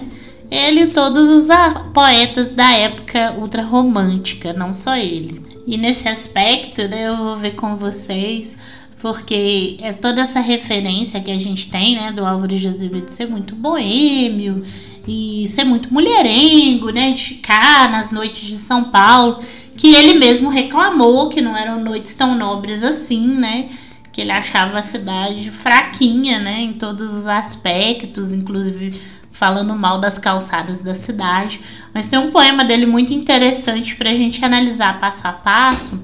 Ele e todos os poetas da época ultra romântica, não só ele. E nesse aspecto, né, eu vou ver com vocês, porque é toda essa referência que a gente tem, né, do Álvaro de Azevedo ser muito boêmio e ser muito mulherengo, né, de ficar nas noites de São Paulo que ele mesmo reclamou que não eram noites tão nobres assim, né? Que ele achava a cidade fraquinha, né? Em todos os aspectos, inclusive falando mal das calçadas da cidade. Mas tem um poema dele muito interessante para a gente analisar passo a passo,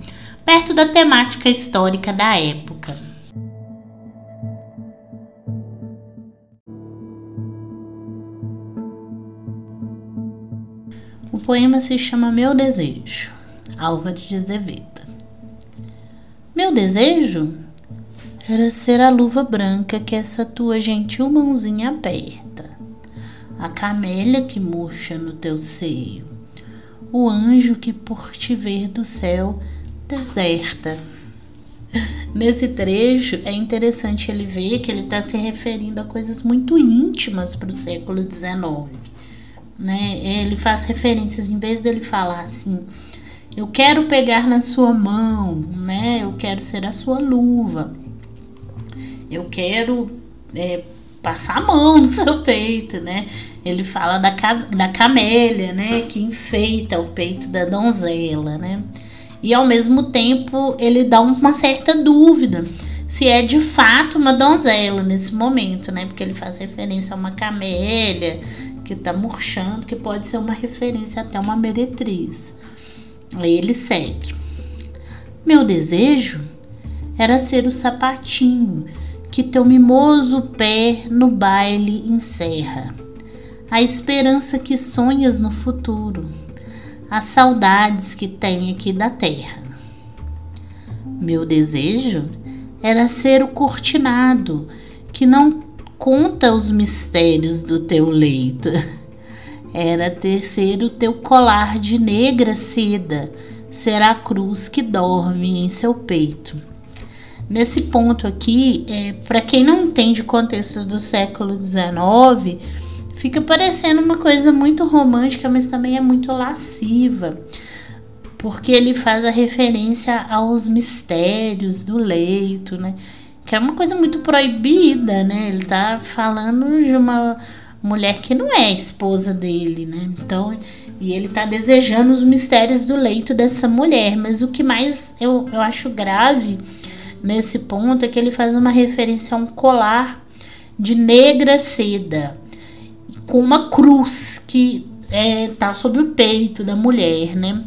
perto da temática histórica da época. Poema se chama Meu Desejo. Álvares de Azevedo. Meu desejo era ser a luva branca que essa tua gentil mãozinha aperta, a camélia que murcha no teu seio, o anjo que por te ver do céu deserta. Nesse trecho é interessante ele ver que ele está se referindo a coisas muito íntimas para o século XIX. Né? Ele faz referências, em vez dele falar assim, eu quero pegar na sua mão, né? Eu quero ser a sua luva. Eu quero é, passar a mão no seu peito, né? Ele fala da, da camélia, né? Que enfeita o peito da donzela, né? E ao mesmo tempo ele dá uma certa dúvida se é de fato uma donzela nesse momento, né? Porque ele faz referência a uma camélia que tá murchando, que pode ser uma referência até uma meretriz. Aí ele segue. Meu desejo era ser o sapatinho que teu mimoso pé no baile encerra, a esperança que sonhas no futuro, as saudades que tem aqui da terra. Meu desejo era ser o cortinado que não conta os mistérios do teu leito era tecer o teu colar de negra seda será a cruz que dorme em seu peito. Nesse ponto aqui, é, para quem não entende o contexto do século XIX, fica parecendo uma coisa muito romântica, mas também é muito lasciva, porque ele faz a referência aos mistérios do leito, né? Que é uma coisa muito proibida, né? Ele tá falando de uma mulher que não é esposa dele, né? Então, e ele tá desejando os mistérios do leito dessa mulher. Mas o que mais eu, eu acho grave nesse ponto é que ele faz uma referência a um colar de negra seda com uma cruz que é, tá sobre o peito da mulher, né?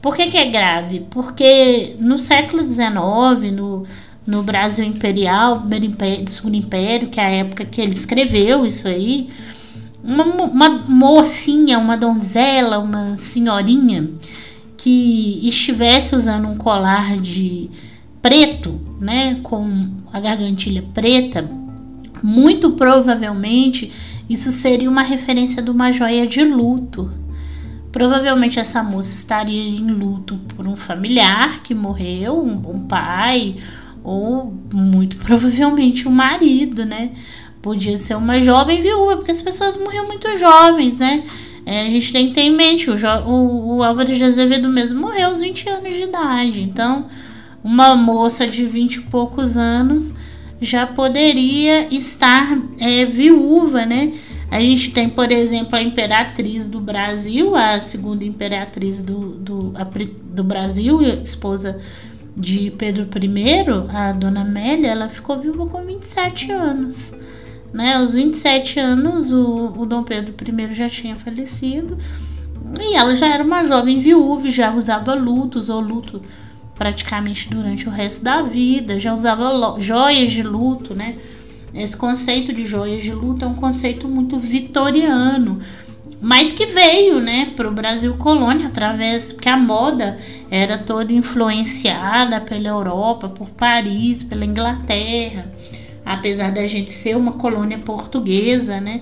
Por que, que é grave? Porque no século XIX, no, no Brasil Imperial, primeiro império, segundo império, que é a época que ele escreveu isso aí, uma, uma mocinha, uma donzela, uma senhorinha que estivesse usando um colar de preto, né, com a gargantilha preta, muito provavelmente isso seria uma referência de uma joia de luto. Provavelmente essa moça estaria em luto por um familiar que morreu, um, um pai, ou muito provavelmente um marido, né? podia ser uma jovem viúva, porque as pessoas morriam muito jovens, né? É, a gente tem que ter em mente, o, o, o Álvaro de Azevedo mesmo morreu aos 20 anos de idade. Então, uma moça de 20 e poucos anos já poderia estar é, viúva, né? A gente tem, por exemplo, a imperatriz do Brasil, a segunda imperatriz do, do, do Brasil, esposa de Pedro I, a dona Amélia, ela ficou viúva com 27 anos. Né? Aos 27 anos, o, o Dom Pedro I já tinha falecido e ela já era uma jovem viúva, já usava lutos ou luto praticamente durante o resto da vida, já usava joias de luto, né? Esse conceito de joias de luto é um conceito muito vitoriano, mas que veio, né, para o Brasil colônia através porque a moda era toda influenciada pela Europa, por Paris, pela Inglaterra apesar da gente ser uma colônia portuguesa, né?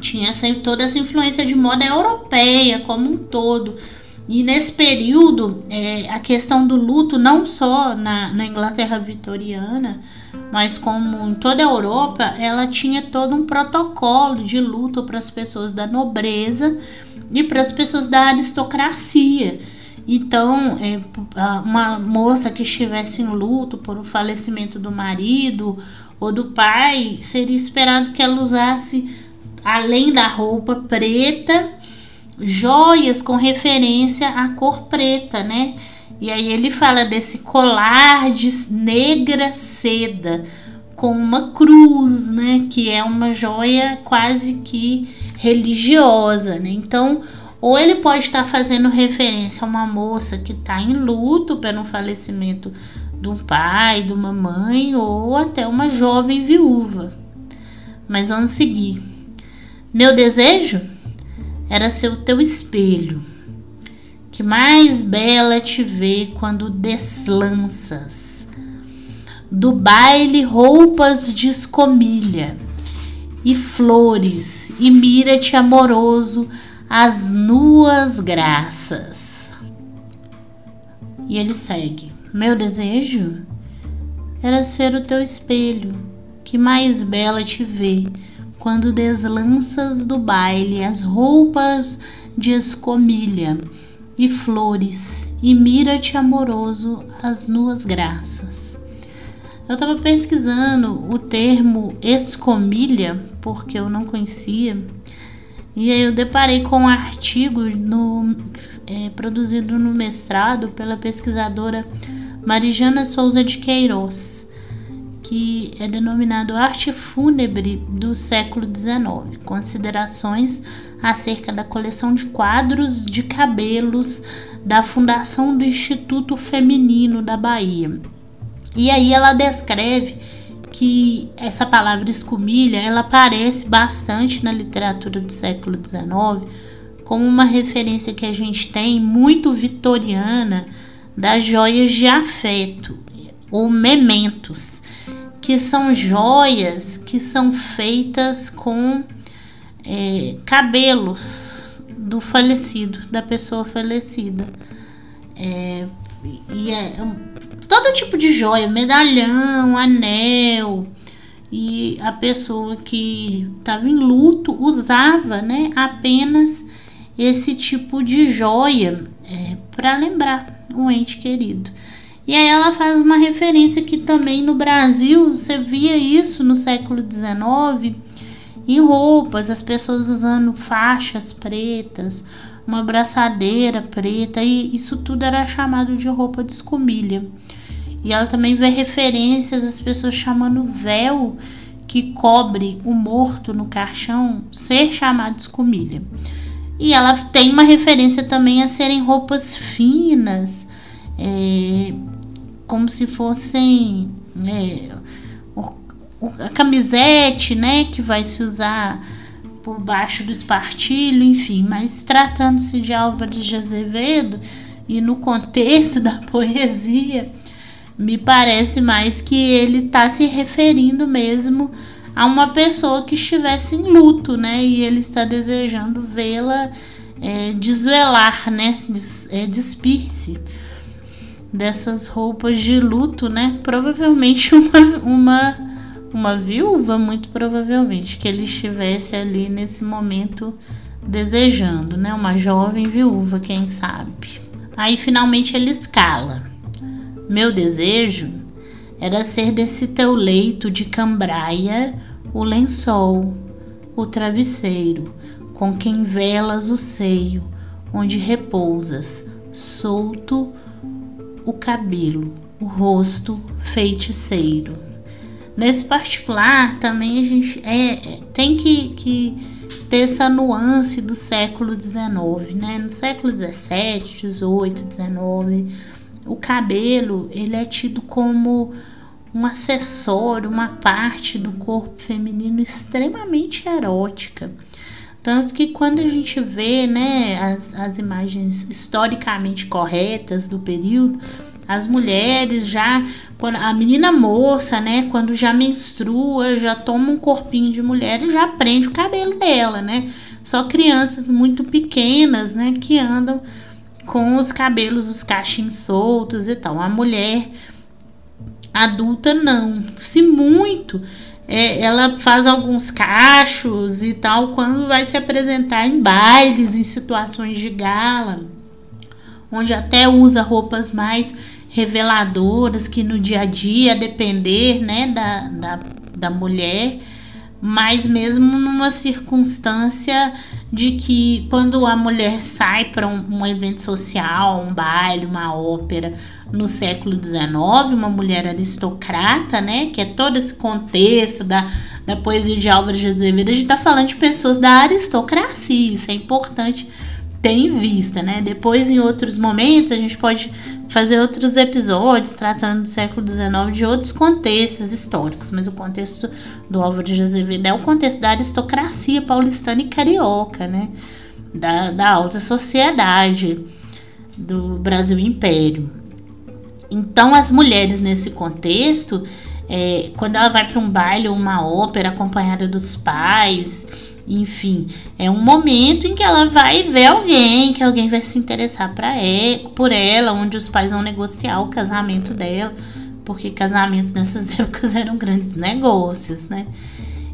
Tinha essa, toda essa influência de moda europeia como um todo. E nesse período, é, a questão do luto, não só na, na Inglaterra vitoriana, mas como em toda a Europa, ela tinha todo um protocolo de luto para as pessoas da nobreza e para as pessoas da aristocracia. Então, é, uma moça que estivesse em luto por o falecimento do marido ou do pai, seria esperado que ela usasse, além da roupa preta, joias com referência à cor preta, né? E aí ele fala desse colar de negra seda com uma cruz, né? Que é uma joia quase que religiosa, né? Então, ou ele pode estar fazendo referência a uma moça que está em luto pelo falecimento de um pai, de uma mãe, ou até uma jovem viúva. Mas vamos seguir. Meu desejo era ser o teu espelho, que mais bela te vê quando deslanças. Do baile roupas de escomilha e flores, e mira-te amoroso as nuas graças. E ele segue: Meu desejo era ser o teu espelho, que mais bela te vê quando deslanças do baile as roupas de escomilha e flores, e mira-te amoroso as nuas graças. Eu estava pesquisando o termo escomilha, porque eu não conhecia, e aí eu deparei com um artigo no, é, produzido no mestrado pela pesquisadora Marijana Souza de Queiroz, que é denominado Arte Fúnebre do século XIX, considerações acerca da coleção de quadros de cabelos da Fundação do Instituto Feminino da Bahia. E aí ela descreve que essa palavra escumilha ela aparece bastante na literatura do século XIX como uma referência que a gente tem muito vitoriana das joias de afeto ou mementos, que são joias que são feitas com é, cabelos do falecido, da pessoa falecida. É, e é, todo tipo de joia, medalhão, anel. E a pessoa que estava em luto usava, né, apenas esse tipo de joia é, para lembrar um ente querido. E aí ela faz uma referência que também no Brasil você via isso no século XIX em roupas, as pessoas usando faixas pretas, uma braçadeira preta, e isso tudo era chamado de roupa de escumilha. E ela também vê referências às pessoas chamando véu que cobre o morto no caixão ser chamado escumilha. E ela tem uma referência também a serem roupas finas, é, como se fossem é, a camisete, né, que vai se usar por baixo do espartilho, enfim, mas tratando-se de Álvares de Azevedo e no contexto da poesia, me parece mais que ele está se referindo mesmo a uma pessoa que estivesse em luto, né? E ele está desejando vê-la é, desvelar, né? Des, é, despir-se dessas roupas de luto, né? Provavelmente uma, uma, uma viúva, muito provavelmente, que ele estivesse ali nesse momento desejando, né? Uma jovem viúva, quem sabe. Aí finalmente ele escala. Meu desejo era ser desse teu leito de cambraia o lençol, o travesseiro, com quem velas o seio, onde repousas, solto o cabelo, o rosto feiticeiro. Nesse particular, também a gente é, é tem que, que ter essa nuance do século XIX, né? No século XVII, XVIII, XIX, o cabelo ele é tido como um acessório, uma parte do corpo feminino extremamente erótica. Tanto que quando a gente vê né, as, as imagens historicamente corretas do período, as mulheres já, a menina moça, né, quando já menstrua, já toma um corpinho de mulher e já prende o cabelo dela, né? Só crianças muito pequenas, né, que andam com os cabelos, os cachinhos soltos e tal. A mulher Adulta não. Se muito, é, ela faz alguns cachos e tal quando vai se apresentar em bailes, em situações de gala, onde até usa roupas mais reveladoras que no dia a dia, a depender né, da, da, da mulher, mas mesmo numa circunstância de que quando a mulher sai para um, um, evento social, um baile, uma ópera no século XIX, uma mulher aristocrata, né, que é todo esse contexto da, da poesia de Álvares de Azevedo, a gente está falando de pessoas da aristocracia, isso é importante ter em vista, né? Depois, em outros momentos, a gente pode fazer outros episódios tratando do século XIX de outros contextos históricos, mas o contexto do Álvaro de Azevedo é o contexto da aristocracia paulistana e carioca, né? Da, da alta sociedade do Brasil Império. Então, as mulheres nesse contexto, é, quando ela vai para um baile ou uma ópera acompanhada dos pais, enfim, é um momento em que ela vai ver alguém, que alguém vai se interessar pra ela, por ela, onde os pais vão negociar o casamento dela, porque casamentos nessas épocas eram grandes negócios, né?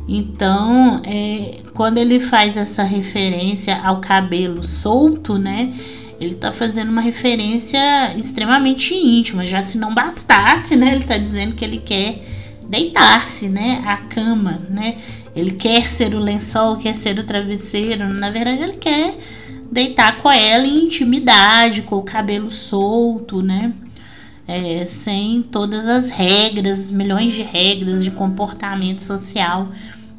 Então, é, quando ele faz essa referência ao cabelo solto, né? Ele tá fazendo uma referência extremamente íntima, já se não bastasse, né? Ele tá dizendo que ele quer deitar-se, né? A cama, né? Ele quer ser o lençol, quer ser o travesseiro. Na verdade, ele quer deitar com ela em intimidade, com o cabelo solto, né? É, sem todas as regras, milhões de regras de comportamento social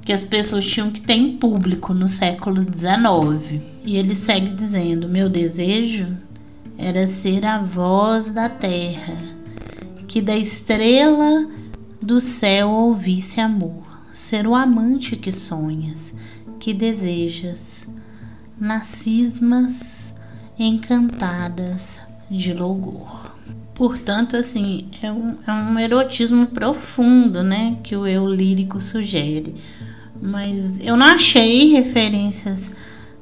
que as pessoas tinham que ter em público no século XIX. E ele segue dizendo: Meu desejo era ser a voz da terra, que da estrela do céu ouvisse amor ser o amante que sonhas, que desejas, nas cismas encantadas de louvor. Portanto, assim, é um, é um erotismo profundo, né, que o eu lírico sugere. Mas eu não achei referências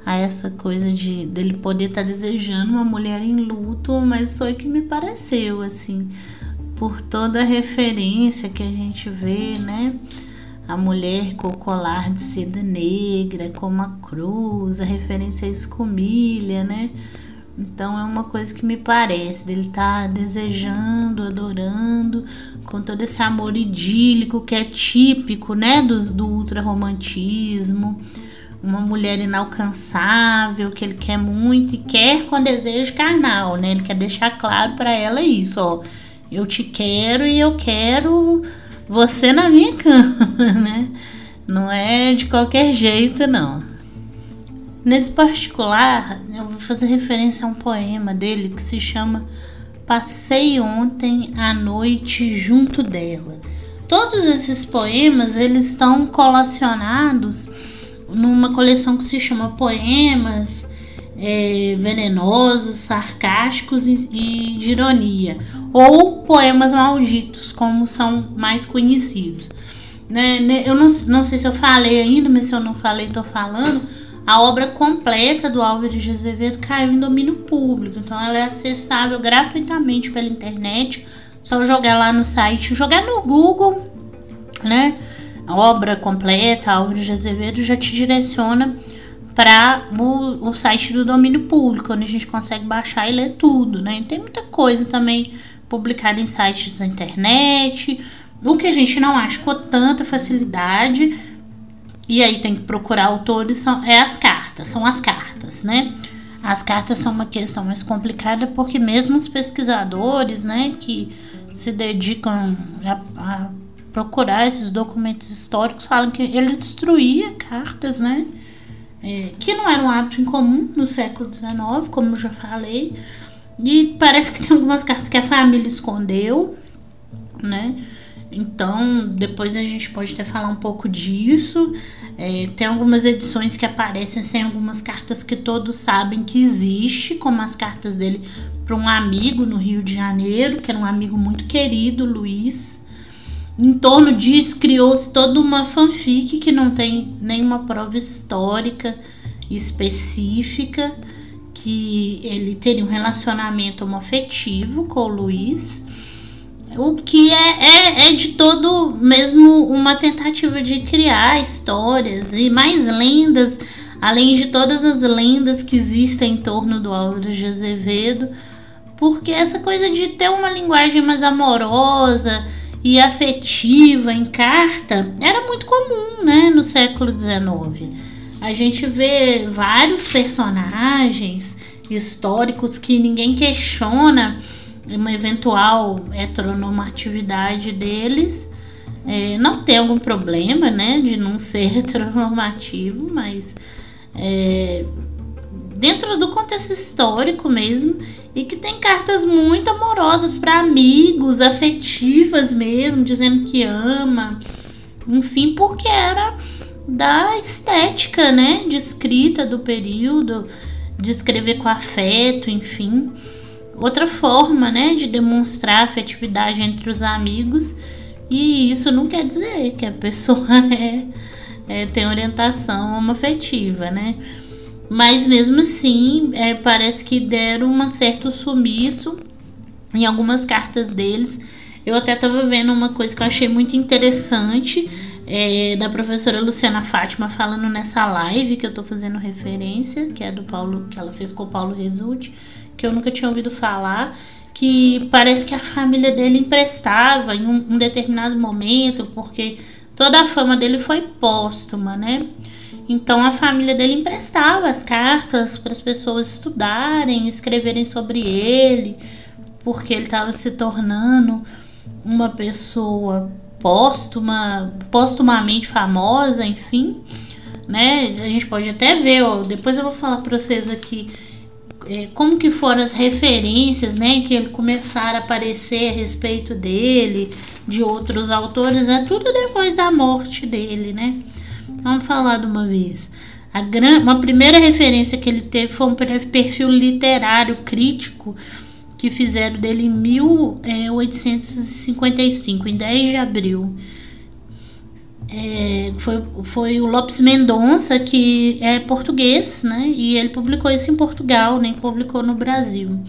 a essa coisa de dele poder estar tá desejando uma mulher em luto, mas foi que me pareceu assim, por toda referência que a gente vê, né? A mulher com o colar de seda negra, com uma cruz, a referência à escumilha, né? Então é uma coisa que me parece, dele estar tá desejando, adorando, com todo esse amor idílico que é típico, né, do, do ultrarromantismo. Uma mulher inalcançável, que ele quer muito e quer com desejo carnal, né? Ele quer deixar claro para ela isso, ó. Eu te quero e eu quero você na minha cama, né? Não é de qualquer jeito, não. Nesse particular, eu vou fazer referência a um poema dele que se chama Passei ontem à noite junto dela. Todos esses poemas eles estão colacionados numa coleção que se chama Poemas é, Venenosos, Sarcásticos e, e de Ironia, ou Poemas Malditos, como são mais conhecidos. Né? Eu não, não sei se eu falei ainda, mas se eu não falei, estou falando a obra completa do Álvares de Azevedo caiu em domínio público, então ela é acessável gratuitamente pela internet. Só jogar lá no site, jogar no Google, né? A obra completa, Álvares de Azevedo, já te direciona para o, o, site do domínio público, onde a gente consegue baixar e ler tudo, né? Tem muita coisa também publicada em sites da internet, o que a gente não acha com tanta facilidade e aí tem que procurar autores, são, é as cartas, são as cartas, né? As cartas são uma questão mais complicada porque mesmo os pesquisadores, né, que se dedicam a, a procurar esses documentos históricos falam que ele destruía cartas, né? É, que não era um hábito incomum no século XIX, como já falei. E parece que tem algumas cartas que a família escondeu, né? Então, depois a gente pode até falar um pouco disso. É, tem algumas edições que aparecem sem algumas cartas que todos sabem que existe, como as cartas dele para um amigo no Rio de Janeiro, que era um amigo muito querido, Luiz. Em torno disso, criou-se toda uma fanfic que não tem nenhuma prova histórica específica, que ele teria um relacionamento homoafetivo com o Luiz o que é, é, é, de todo mesmo uma tentativa de criar histórias e mais lendas, além de todas as lendas que existem em torno do Álvaro de Azevedo, porque essa coisa de ter uma linguagem mais amorosa e afetiva em carta era muito comum, né, no século XIX. A gente vê vários personagens históricos que ninguém questiona uma eventual heteronormatividade deles. É, não tem algum problema, né, de não ser heteronormativo, mas é, dentro do contexto histórico mesmo, e que tem cartas muito amorosas para amigos, afetivas mesmo, dizendo que ama, enfim, porque era da estética, né, de escrita do período, de escrever com afeto, enfim outra forma, né, de demonstrar afetividade entre os amigos. E isso não quer dizer que a pessoa é, é tem orientação homoafetiva, né? Mas mesmo assim, é, parece que deram um certo sumiço em algumas cartas deles. Eu até estava vendo uma coisa que eu achei muito interessante é, da professora Luciana Fátima falando nessa live que eu estou fazendo referência, que é do Paulo, que ela fez com o Paulo Resulte que eu nunca tinha ouvido falar, que parece que a família dele emprestava em um, um determinado momento, porque toda a fama dele foi póstuma, né? Então a família dele emprestava as cartas para as pessoas estudarem, escreverem sobre ele, porque ele estava se tornando uma pessoa póstuma, póstumamente famosa, enfim, né? A gente pode até ver, ó, depois eu vou falar para vocês aqui é, como que foram as referências, né, que ele começaram a aparecer a respeito dele, de outros autores, é tudo depois da morte dele, né? Vamos falar de uma vez. A gran... Uma primeira referência que ele teve foi um perfil literário crítico que fizeram dele em 1855, em 10 de abril. é, foi, foi o Lopes Mendonça, que é português, né? E ele publicou isso em Portugal, nem publicou no Brasil.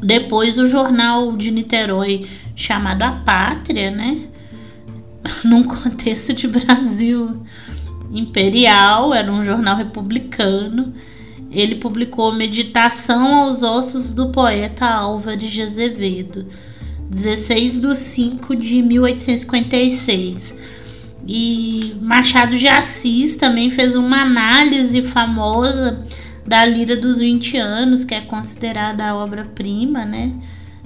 Depois o jornal de Niterói chamado A Pátria, né? Num contexto de Brasil imperial, era um jornal republicano. Ele publicou Meditação aos Ossos do Poeta Álvares de Azevedo, 16 de 5 de 1856 e Machado de Assis também fez uma análise famosa da Lira dos 20 anos, que é considerada a obra-prima, né,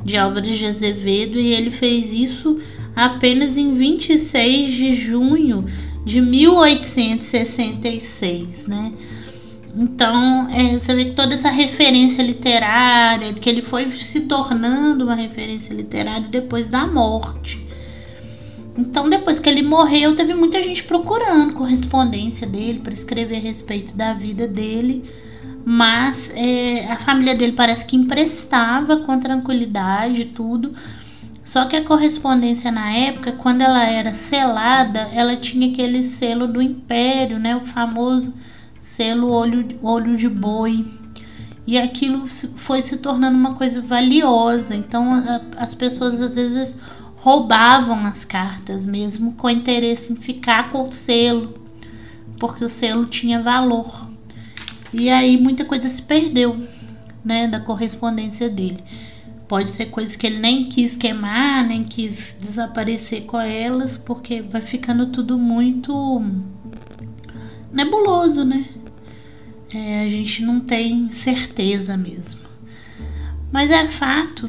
de Álvares de Azevedo, e ele fez isso apenas em 26 de junho de 1866, né? Então, é, você vê que toda essa referência literária, que ele foi se tornando uma referência literária depois da morte. Então, depois que ele morreu, teve muita gente procurando correspondência dele para escrever a respeito da vida dele. Mas é, a família dele parece que emprestava com tranquilidade tudo. Só que a correspondência na época, quando ela era selada, ela tinha aquele selo do império, né? O famoso selo olho, olho de boi. E aquilo foi se tornando uma coisa valiosa. Então a, as pessoas às vezes roubavam as cartas mesmo com interesse em ficar com o selo, porque o selo tinha valor. E aí muita coisa se perdeu, né, da correspondência dele. Pode ser coisas que ele nem quis queimar, nem quis desaparecer com elas, porque vai ficando tudo muito nebuloso, né? É, a gente não tem certeza mesmo. Mas é fato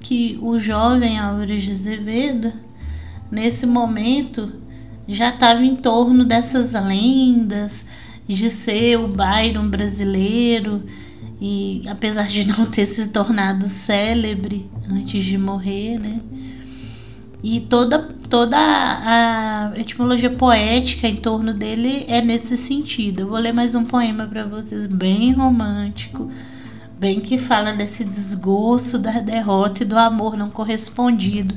que o jovem Álvares de Azevedo, nesse momento, já estava em torno dessas lendas de ser o Byron brasileiro e apesar de não ter se tornado célebre antes de morrer, né? E toda, toda a etimologia poética em torno dele é nesse sentido. Eu vou ler mais um poema para vocês, bem romântico, bem que fala desse desgosto da derrota e do amor não correspondido,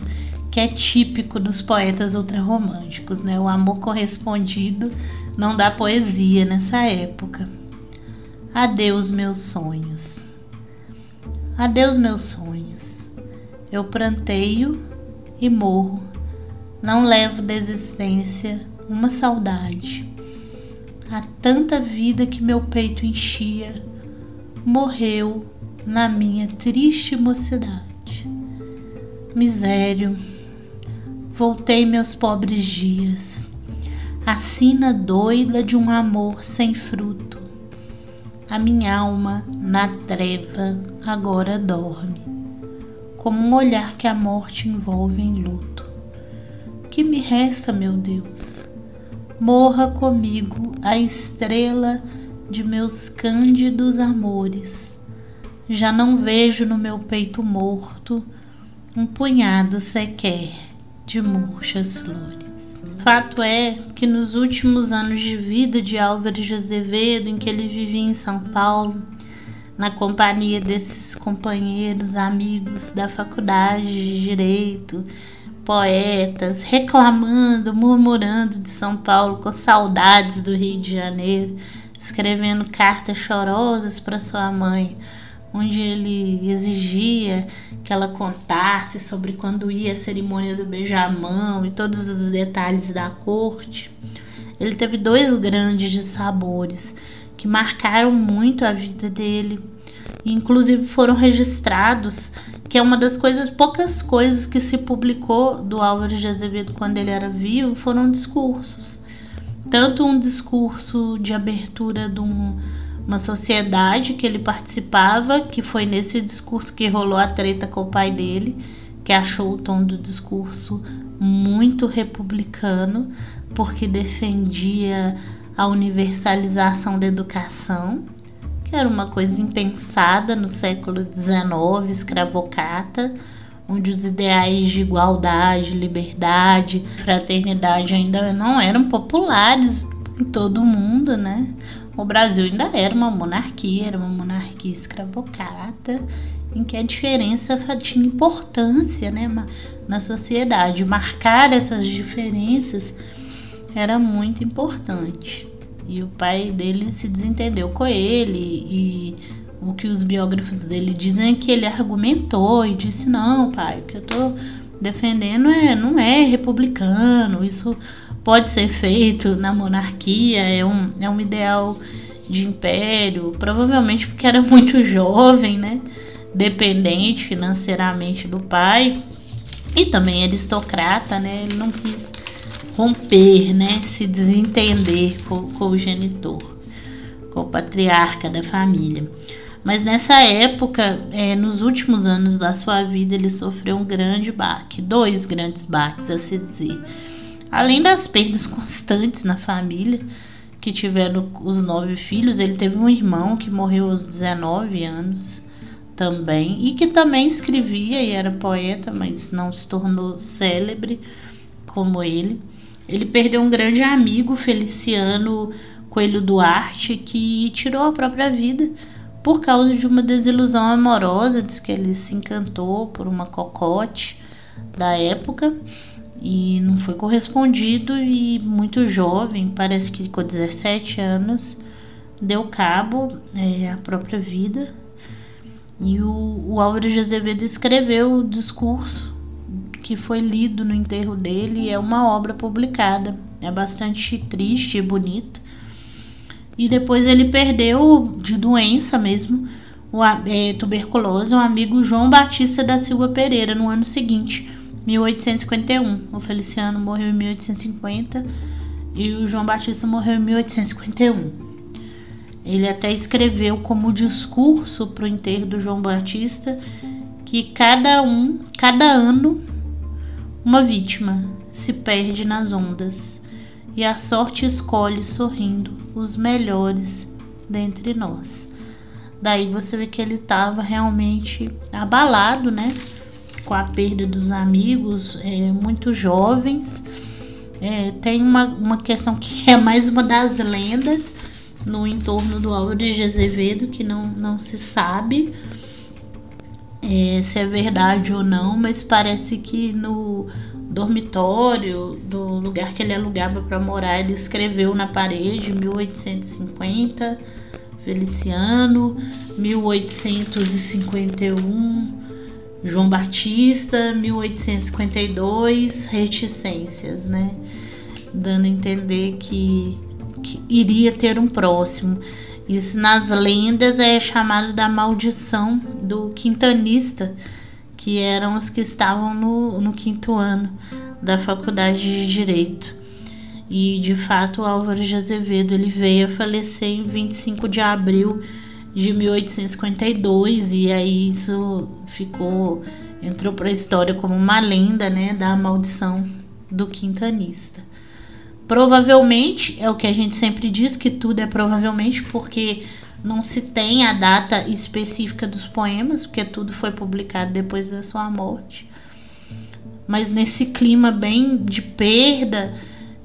que é típico dos poetas ultrarromânticos, né? O amor correspondido não dá poesia nessa época. Adeus, meus sonhos. Adeus, meus sonhos. Eu pranteio e morro. Não levo da existência uma saudade. Há tanta vida que meu peito enchia morreu na minha triste mocidade. Misério, voltei meus pobres dias, a sina doida de um amor sem fruto. A minha alma na treva agora dorme, como um olhar que a morte envolve em luto. Que me resta, meu Deus? Morra comigo a estrela de meus cândidos amores. Já não vejo no meu peito morto um punhado sequer de murchas flores. Fato é que nos últimos anos de vida de Álvares de Azevedo, em que ele vivia em São Paulo, na companhia desses companheiros, amigos da faculdade de direito, poetas, reclamando, murmurando de São Paulo com saudades do Rio de Janeiro escrevendo cartas chorosas para sua mãe, onde ele exigia que ela contasse sobre quando ia a cerimônia do beijamão e todos os detalhes da corte. Ele teve dois grandes sabores que marcaram muito a vida dele, e inclusive foram registrados, que é uma das coisas, poucas coisas que se publicou do Álvares de Azevedo quando ele era vivo, foram discursos tanto um discurso de abertura de um, uma sociedade que ele participava, que foi nesse discurso que rolou a treta com o pai dele, que achou o tom do discurso muito republicano, porque defendia a universalização da educação, que era uma coisa impensada no século XIX, escravocata onde os ideais de igualdade, liberdade, fraternidade ainda não eram populares em todo o mundo, né? O Brasil ainda era uma monarquia, era uma monarquia escravocrata, em que a diferença tinha importância né, na sociedade. Marcar essas diferenças era muito importante. E o pai dele se desentendeu com ele e o que os biógrafos dele dizem é que ele argumentou e disse: "Não, pai, o que eu tô defendendo é não é republicano, isso pode ser feito na monarquia, é um, é um ideal de império, provavelmente porque era muito jovem, né? Dependente financeiramente do pai e também aristocrata, né? Ele não quis romper, né? Se desentender com, com o genitor, com o patriarca da família. Mas nessa época, é, nos últimos anos da sua vida, ele sofreu um grande baque, dois grandes baques a se dizer. Além das perdas constantes na família, que tiveram os nove filhos, ele teve um irmão que morreu aos 19 anos também, e que também escrevia e era poeta, mas não se tornou célebre como ele. Ele perdeu um grande amigo, Feliciano Coelho Duarte, que tirou a própria vida por causa de uma desilusão amorosa. Diz que ele se encantou por uma cocote da época e não foi correspondido e muito jovem, parece que com 17 anos, deu cabo é, à própria vida. E o, o Álvaro de Azevedo escreveu o discurso que foi lido no enterro dele e é uma obra publicada. É bastante triste e bonito. E depois ele perdeu de doença mesmo, o, é, tuberculose, o amigo João Batista da Silva Pereira no ano seguinte 1851. O Feliciano morreu em 1850 e o João Batista morreu em 1851. Ele até escreveu como discurso para o enterro do João Batista que cada um, cada ano, uma vítima se perde nas ondas e a sorte escolhe sorrindo os melhores dentre nós. Daí você vê que ele estava realmente abalado, né? Com a perda dos amigos é, muito jovens. É, tem uma, uma questão que é mais uma das lendas no entorno do Álvaro de Azevedo que não, não se sabe é, se é verdade ou não, mas parece que no dormitório do lugar que ele alugava para morar, ele escreveu na parede 1850, Feliciano, 1851, João Batista, 1852, reticências, né? Dando a entender que, que iria ter um próximo. Isso nas lendas é chamado da maldição do quintanista, que eram os que estavam no, no quinto ano da faculdade de Direito. E de fato, Álvaro de Azevedo ele veio a falecer em 25 de abril de 1852 e aí isso ficou entrou para a história como uma lenda, né, da maldição do quintanista. Provavelmente é o que a gente sempre diz que tudo é provavelmente porque não se tem a data específica dos poemas, porque tudo foi publicado depois da sua morte. Mas nesse clima bem de perda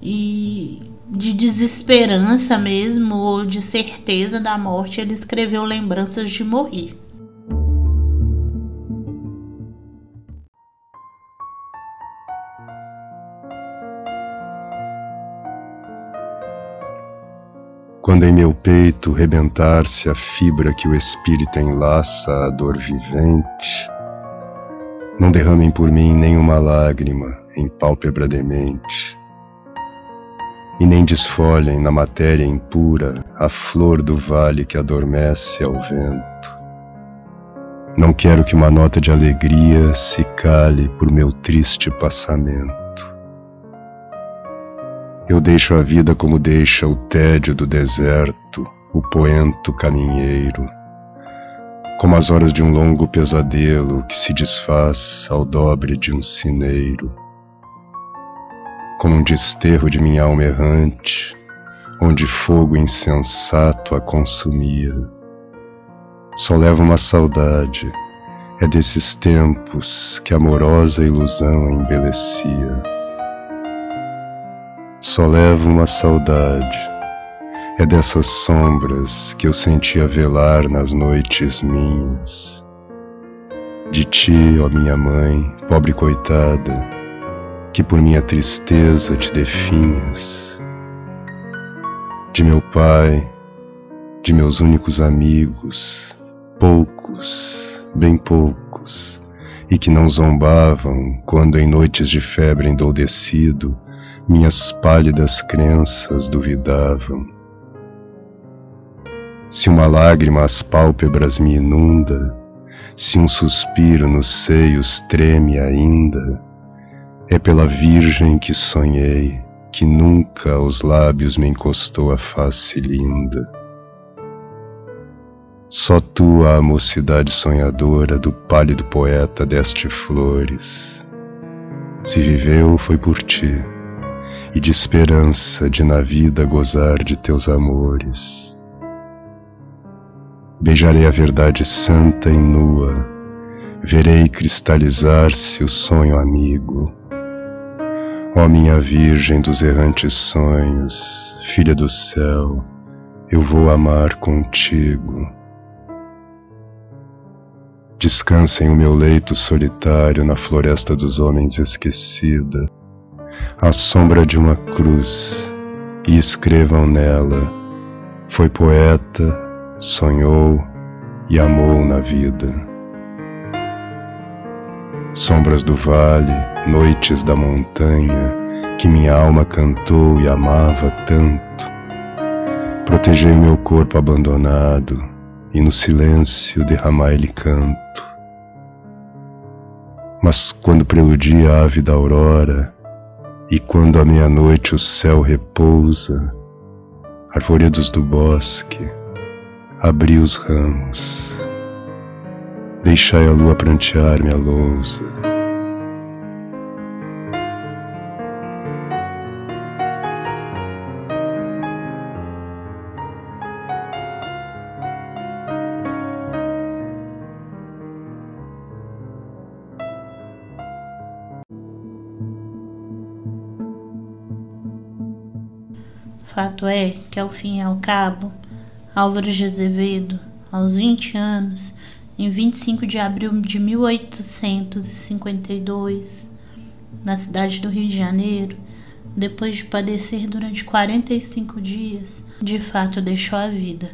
e de desesperança mesmo, ou de certeza da morte, ele escreveu Lembranças de Morrer. Quando em meu peito rebentar-se a fibra que o espírito enlaça à dor vivente, não derramem por mim nenhuma lágrima em pálpebra demente e nem desfolhem na matéria impura a flor do vale que adormece ao vento. Não quero que uma nota de alegria se cale por meu triste passamento. Eu deixo a vida como deixa o tédio do deserto, o poento caminheiro, como as horas de um longo pesadelo que se desfaz ao dobre de um sineiro como um desterro de minha alma errante, onde fogo insensato a consumia. Só levo uma saudade, é desses tempos que amorosa ilusão embelecia. Só levo uma saudade, é dessas sombras que eu sentia velar nas noites minhas. De ti, ó minha mãe, pobre coitada, que por minha tristeza te definhas, de meu pai, de meus únicos amigos, poucos, bem poucos, e que não zombavam quando em noites de febre endoudecido minhas pálidas crenças duvidavam. Se uma lágrima às pálpebras me inunda, se um suspiro nos seios treme ainda, é pela Virgem que sonhei, que nunca aos lábios me encostou a face linda. Só tu, a mocidade sonhadora do pálido poeta deste flores. Se viveu, foi por ti, e de esperança de na vida gozar de teus amores. Beijarei a verdade santa e nua, verei cristalizar-se o sonho amigo. Ó minha Virgem dos errantes sonhos, filha do céu, eu vou amar contigo. Descansa em o meu leito solitário na floresta dos homens esquecida, à sombra de uma cruz, e escrevam nela: Foi poeta, sonhou e amou na vida. Sombras do vale, noites da montanha, que minha alma cantou e amava tanto. Protegei meu corpo abandonado e no silêncio derramai-lhe canto. Mas quando preludia a ave da aurora, e quando à meia-noite o céu repousa, arvoredos do bosque, abri os ramos, deixai a lua prantear-me a lousa. Fato é que, ao fim e ao cabo, Álvaro de Azevedo, aos 20 anos, em 25 de abril de 1852, na cidade do Rio de Janeiro, depois de padecer durante 45 dias, de fato deixou a vida,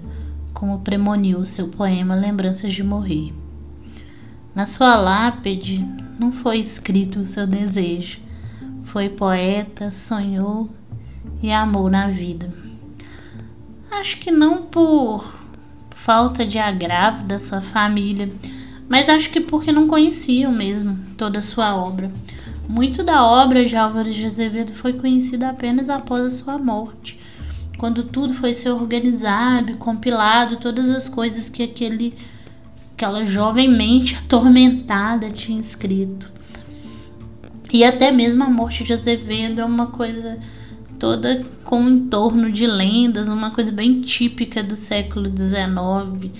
como premoniu o seu poema Lembranças de Morrer. Na sua lápide não foi escrito o seu desejo. Foi poeta, sonhou e amor na vida. Acho que não por falta de agravo da sua família, mas acho que porque não conheciam mesmo toda a sua obra. Muito da obra de Álvaro de Azevedo foi conhecida apenas após a sua morte, quando tudo foi ser organizado, compilado, todas as coisas que aquele aquela jovem mente atormentada tinha escrito. E até mesmo a morte de Azevedo é uma coisa toda com um entorno de lendas, uma coisa bem típica do século XIX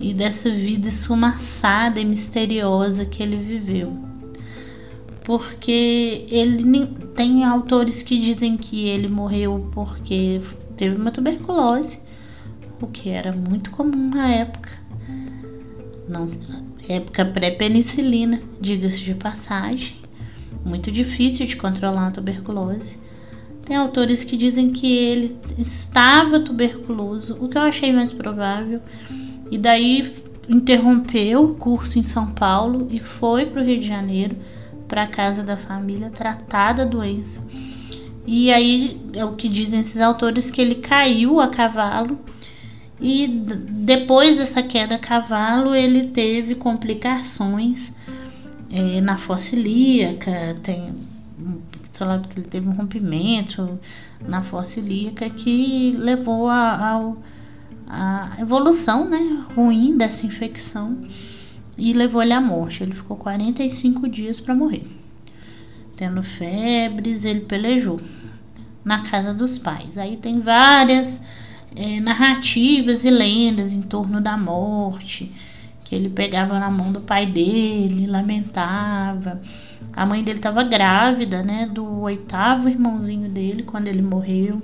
e dessa vida esfumaçada e misteriosa que ele viveu. Porque ele tem autores que dizem que ele morreu porque teve uma tuberculose, o que era muito comum na época. Não, época pré-penicilina, diga-se de passagem. Muito difícil de controlar a tuberculose. Tem autores que dizem que ele estava tuberculoso, o que eu achei mais provável, e daí interrompeu o curso em São Paulo e foi para o Rio de Janeiro, para a casa da família, tratar da doença. E aí é o que dizem esses autores que ele caiu a cavalo e depois dessa queda a cavalo ele teve complicações é, na fossa ilíaca, tem falando que ele teve um rompimento na fossa ilíaca que levou a evolução né, ruim dessa infecção e levou ele à morte. Ele ficou 45 dias para morrer. Tendo febres, ele pelejou na casa dos pais. Aí tem várias é, narrativas e lendas em torno da morte, que ele pegava na mão do pai dele, lamentava. A mãe dele estava grávida, né, do oitavo irmãozinho dele quando ele morreu.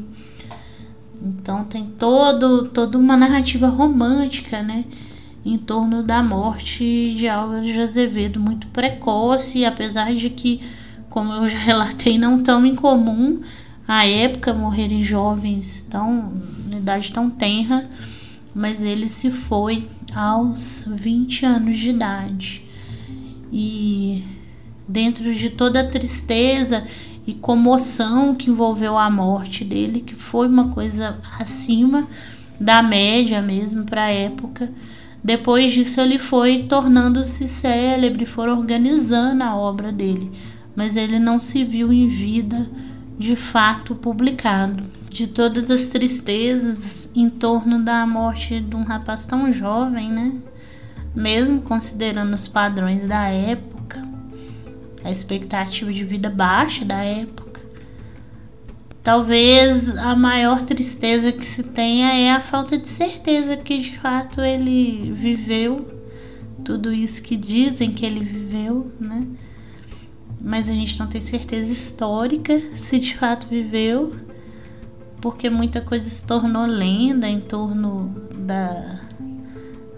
Então tem todo toda uma narrativa romântica, né, em torno da morte de Álvaro de Azevedo muito precoce, apesar de que, como eu já relatei, não tão incomum, à época morrerem jovens tão em idade tão tenra, mas ele se foi aos 20 anos de idade. E dentro de toda a tristeza e comoção que envolveu a morte dele, que foi uma coisa acima da média mesmo para a época. Depois disso ele foi tornando-se célebre, foi organizando a obra dele, mas ele não se viu em vida de fato publicado. De todas as tristezas em torno da morte de um rapaz tão jovem, né? Mesmo considerando os padrões da época, a expectativa de vida baixa da época. Talvez a maior tristeza que se tenha é a falta de certeza que de fato ele viveu tudo isso que dizem que ele viveu, né? Mas a gente não tem certeza histórica se de fato viveu, porque muita coisa se tornou lenda em torno da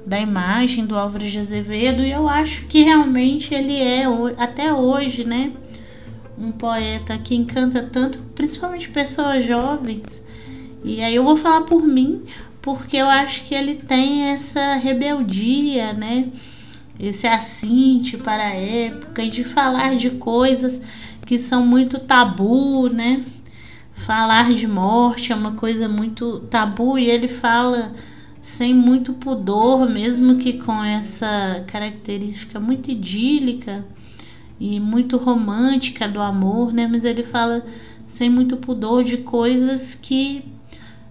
da imagem do Álvaro de Azevedo e eu acho que realmente ele é até hoje, né, um poeta que encanta tanto, principalmente pessoas jovens. E aí eu vou falar por mim, porque eu acho que ele tem essa rebeldia, né, esse assinte para a época de falar de coisas que são muito tabu, né? Falar de morte é uma coisa muito tabu e ele fala sem muito pudor, mesmo que com essa característica muito idílica e muito romântica do amor, né? Mas ele fala sem muito pudor de coisas que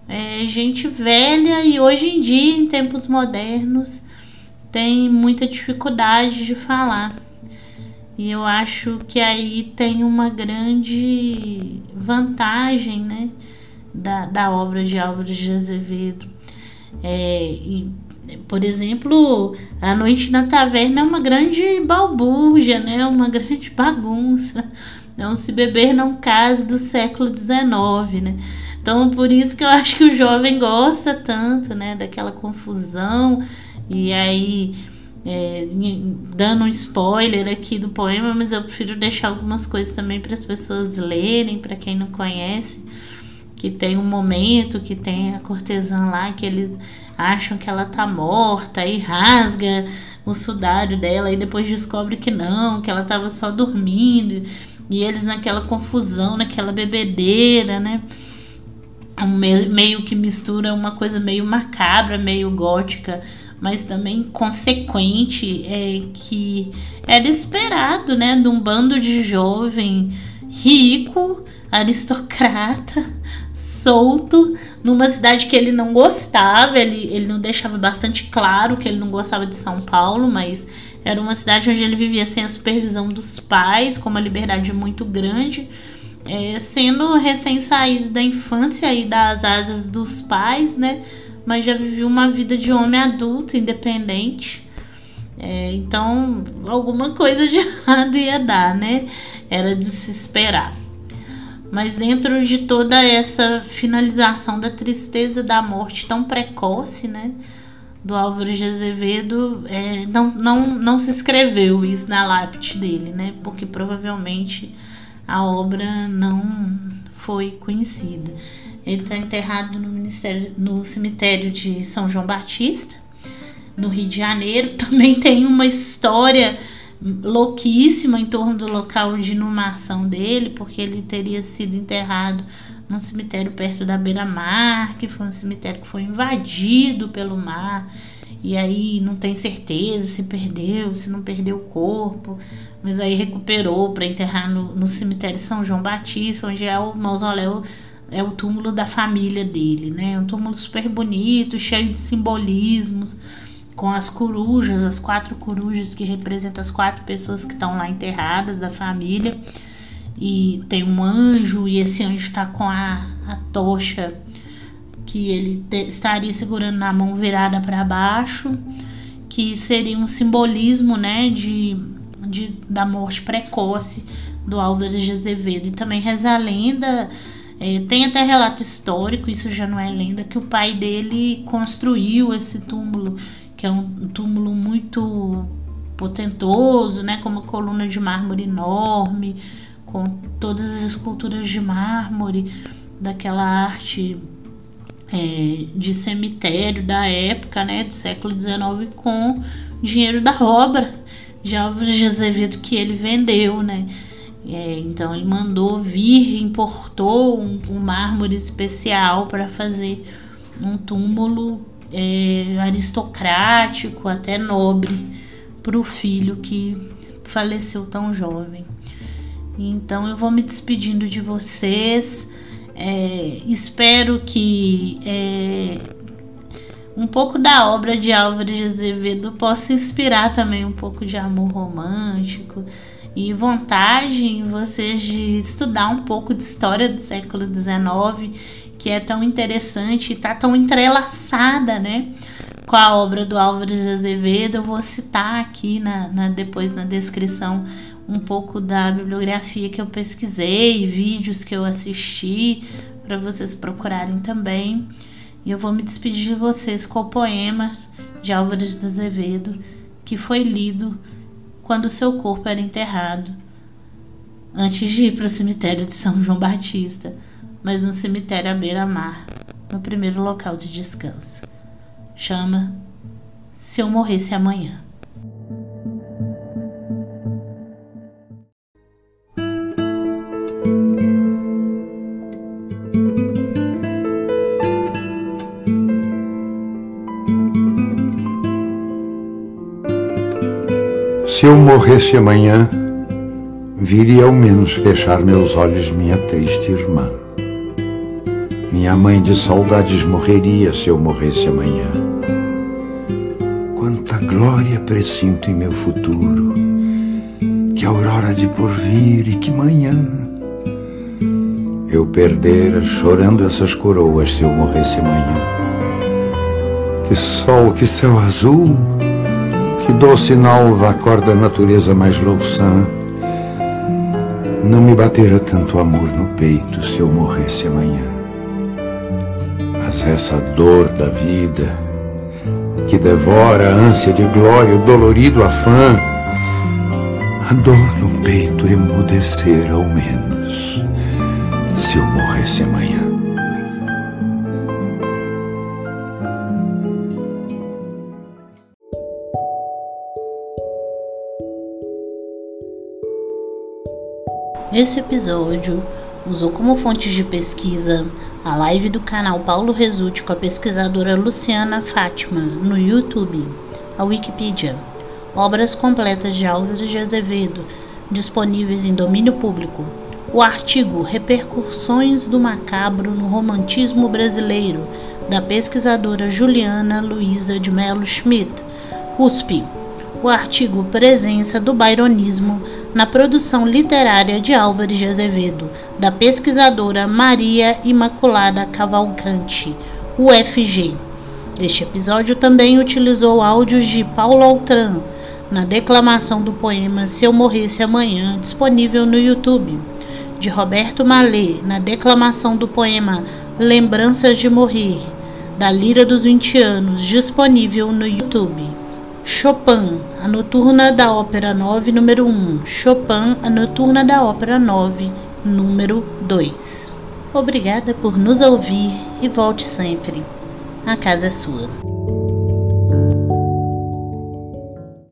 é, gente velha e hoje em dia, em tempos modernos, tem muita dificuldade de falar. E eu acho que aí tem uma grande vantagem, né? Da, da obra de Álvaro de Azevedo é, e, por exemplo, a noite na taverna é uma grande balbúrdia, né? Uma grande bagunça. É um se beber não case do século XIX, né? Então, por isso que eu acho que o jovem gosta tanto, né? Daquela confusão. E aí, é, dando um spoiler aqui do poema, mas eu prefiro deixar algumas coisas também para as pessoas lerem, para quem não conhece que tem um momento que tem a cortesã lá que eles acham que ela tá morta e rasga o sudário dela e depois descobre que não, que ela tava só dormindo. E eles naquela confusão, naquela bebedeira, né? Meio, meio que mistura uma coisa meio macabra, meio gótica, mas também consequente, é que era esperado, né, de um bando de jovem rico aristocrata, solto, numa cidade que ele não gostava, ele, ele não deixava bastante claro que ele não gostava de São Paulo, mas era uma cidade onde ele vivia sem a supervisão dos pais, com uma liberdade muito grande, é, sendo recém-saído da infância e das asas dos pais, né? Mas já vivia uma vida de homem adulto, independente. É, então, alguma coisa de errado ia dar, né? Era de se esperar. Mas dentro de toda essa finalização da tristeza da morte tão precoce, né? Do Álvaro de Azevedo, é, não, não, não se escreveu isso na lápide dele, né? Porque provavelmente a obra não foi conhecida. Ele está enterrado no, ministério, no cemitério de São João Batista, no Rio de Janeiro. Também tem uma história louquíssima em torno do local de inumação dele, porque ele teria sido enterrado num cemitério perto da beira-mar, que foi um cemitério que foi invadido pelo mar. E aí não tem certeza se perdeu, se não perdeu o corpo, mas aí recuperou para enterrar no, no cemitério São João Batista, onde é o mausoléu, é o túmulo da família dele, né? É um túmulo super bonito, cheio de simbolismos com as corujas, as quatro corujas que representam as quatro pessoas que estão lá enterradas da família. E tem um anjo, e esse anjo está com a, a tocha que ele te, estaria segurando na mão virada para baixo, que seria um simbolismo né, de, de, da morte precoce do Álvaro de Azevedo. E também reza a lenda. É, tem até relato histórico, isso já não é lenda, que o pai dele construiu esse túmulo que é um túmulo muito potentoso, né, com uma coluna de mármore enorme, com todas as esculturas de mármore, daquela arte é, de cemitério da época, né, do século XIX, com dinheiro da obra de Álvares de Azevedo que ele vendeu, né? É, então ele mandou vir, importou um, um mármore especial para fazer um túmulo é, aristocrático, até nobre, para o filho que faleceu tão jovem. Então eu vou me despedindo de vocês. É, espero que é, um pouco da obra de Álvares de Azevedo possa inspirar também um pouco de amor romântico e vontade em vocês de estudar um pouco de história do século XIX, que é tão interessante e está tão entrelaçada, né? Com a obra do Álvares de Azevedo, eu vou citar aqui na, na depois na descrição um pouco da bibliografia que eu pesquisei, vídeos que eu assisti, para vocês procurarem também. E eu vou me despedir de vocês com o poema de Álvares de Azevedo, que foi lido quando seu corpo era enterrado, antes de ir para o cemitério de São João Batista, mas no cemitério à beira-mar, no primeiro local de descanso. Chama Se Eu Morresse Amanhã. Se eu morresse amanhã, viria ao menos fechar meus olhos minha triste irmã. Minha mãe de saudades morreria se eu morresse amanhã. Quanta glória presinto em meu futuro, que aurora de porvir e que manhã. Eu perdera chorando essas coroas se eu morresse amanhã. Que sol, que céu azul, que doce nalva acorda a natureza mais louçã. Não me batera tanto amor no peito se eu morresse amanhã. Essa dor da vida, que devora a ânsia de glória, o dolorido afã, a dor no peito emudecer ao menos se eu morresse amanhã. Esse episódio usou como fontes de pesquisa a live do canal Paulo Resulte com a pesquisadora Luciana Fátima no YouTube, a Wikipedia, obras completas de Álvares de Azevedo disponíveis em domínio público, o artigo Repercussões do Macabro no Romantismo Brasileiro, da pesquisadora Juliana Luiza de Mello Schmidt, USP o artigo Presença do Byronismo na produção literária de Álvares de Azevedo, da pesquisadora Maria Imaculada Cavalcante, UFG. Este episódio também utilizou áudios de Paulo Altran na declamação do poema Se Eu Morresse Amanhã, disponível no YouTube, de Roberto Malê na declamação do poema Lembranças de Morrer, da Lira dos 20 Anos, disponível no YouTube. Chopin, a Noturna da Ópera 9, número 1. Chopin, a Noturna da Ópera 9, número 2. Obrigada por nos ouvir e volte sempre. A casa é sua.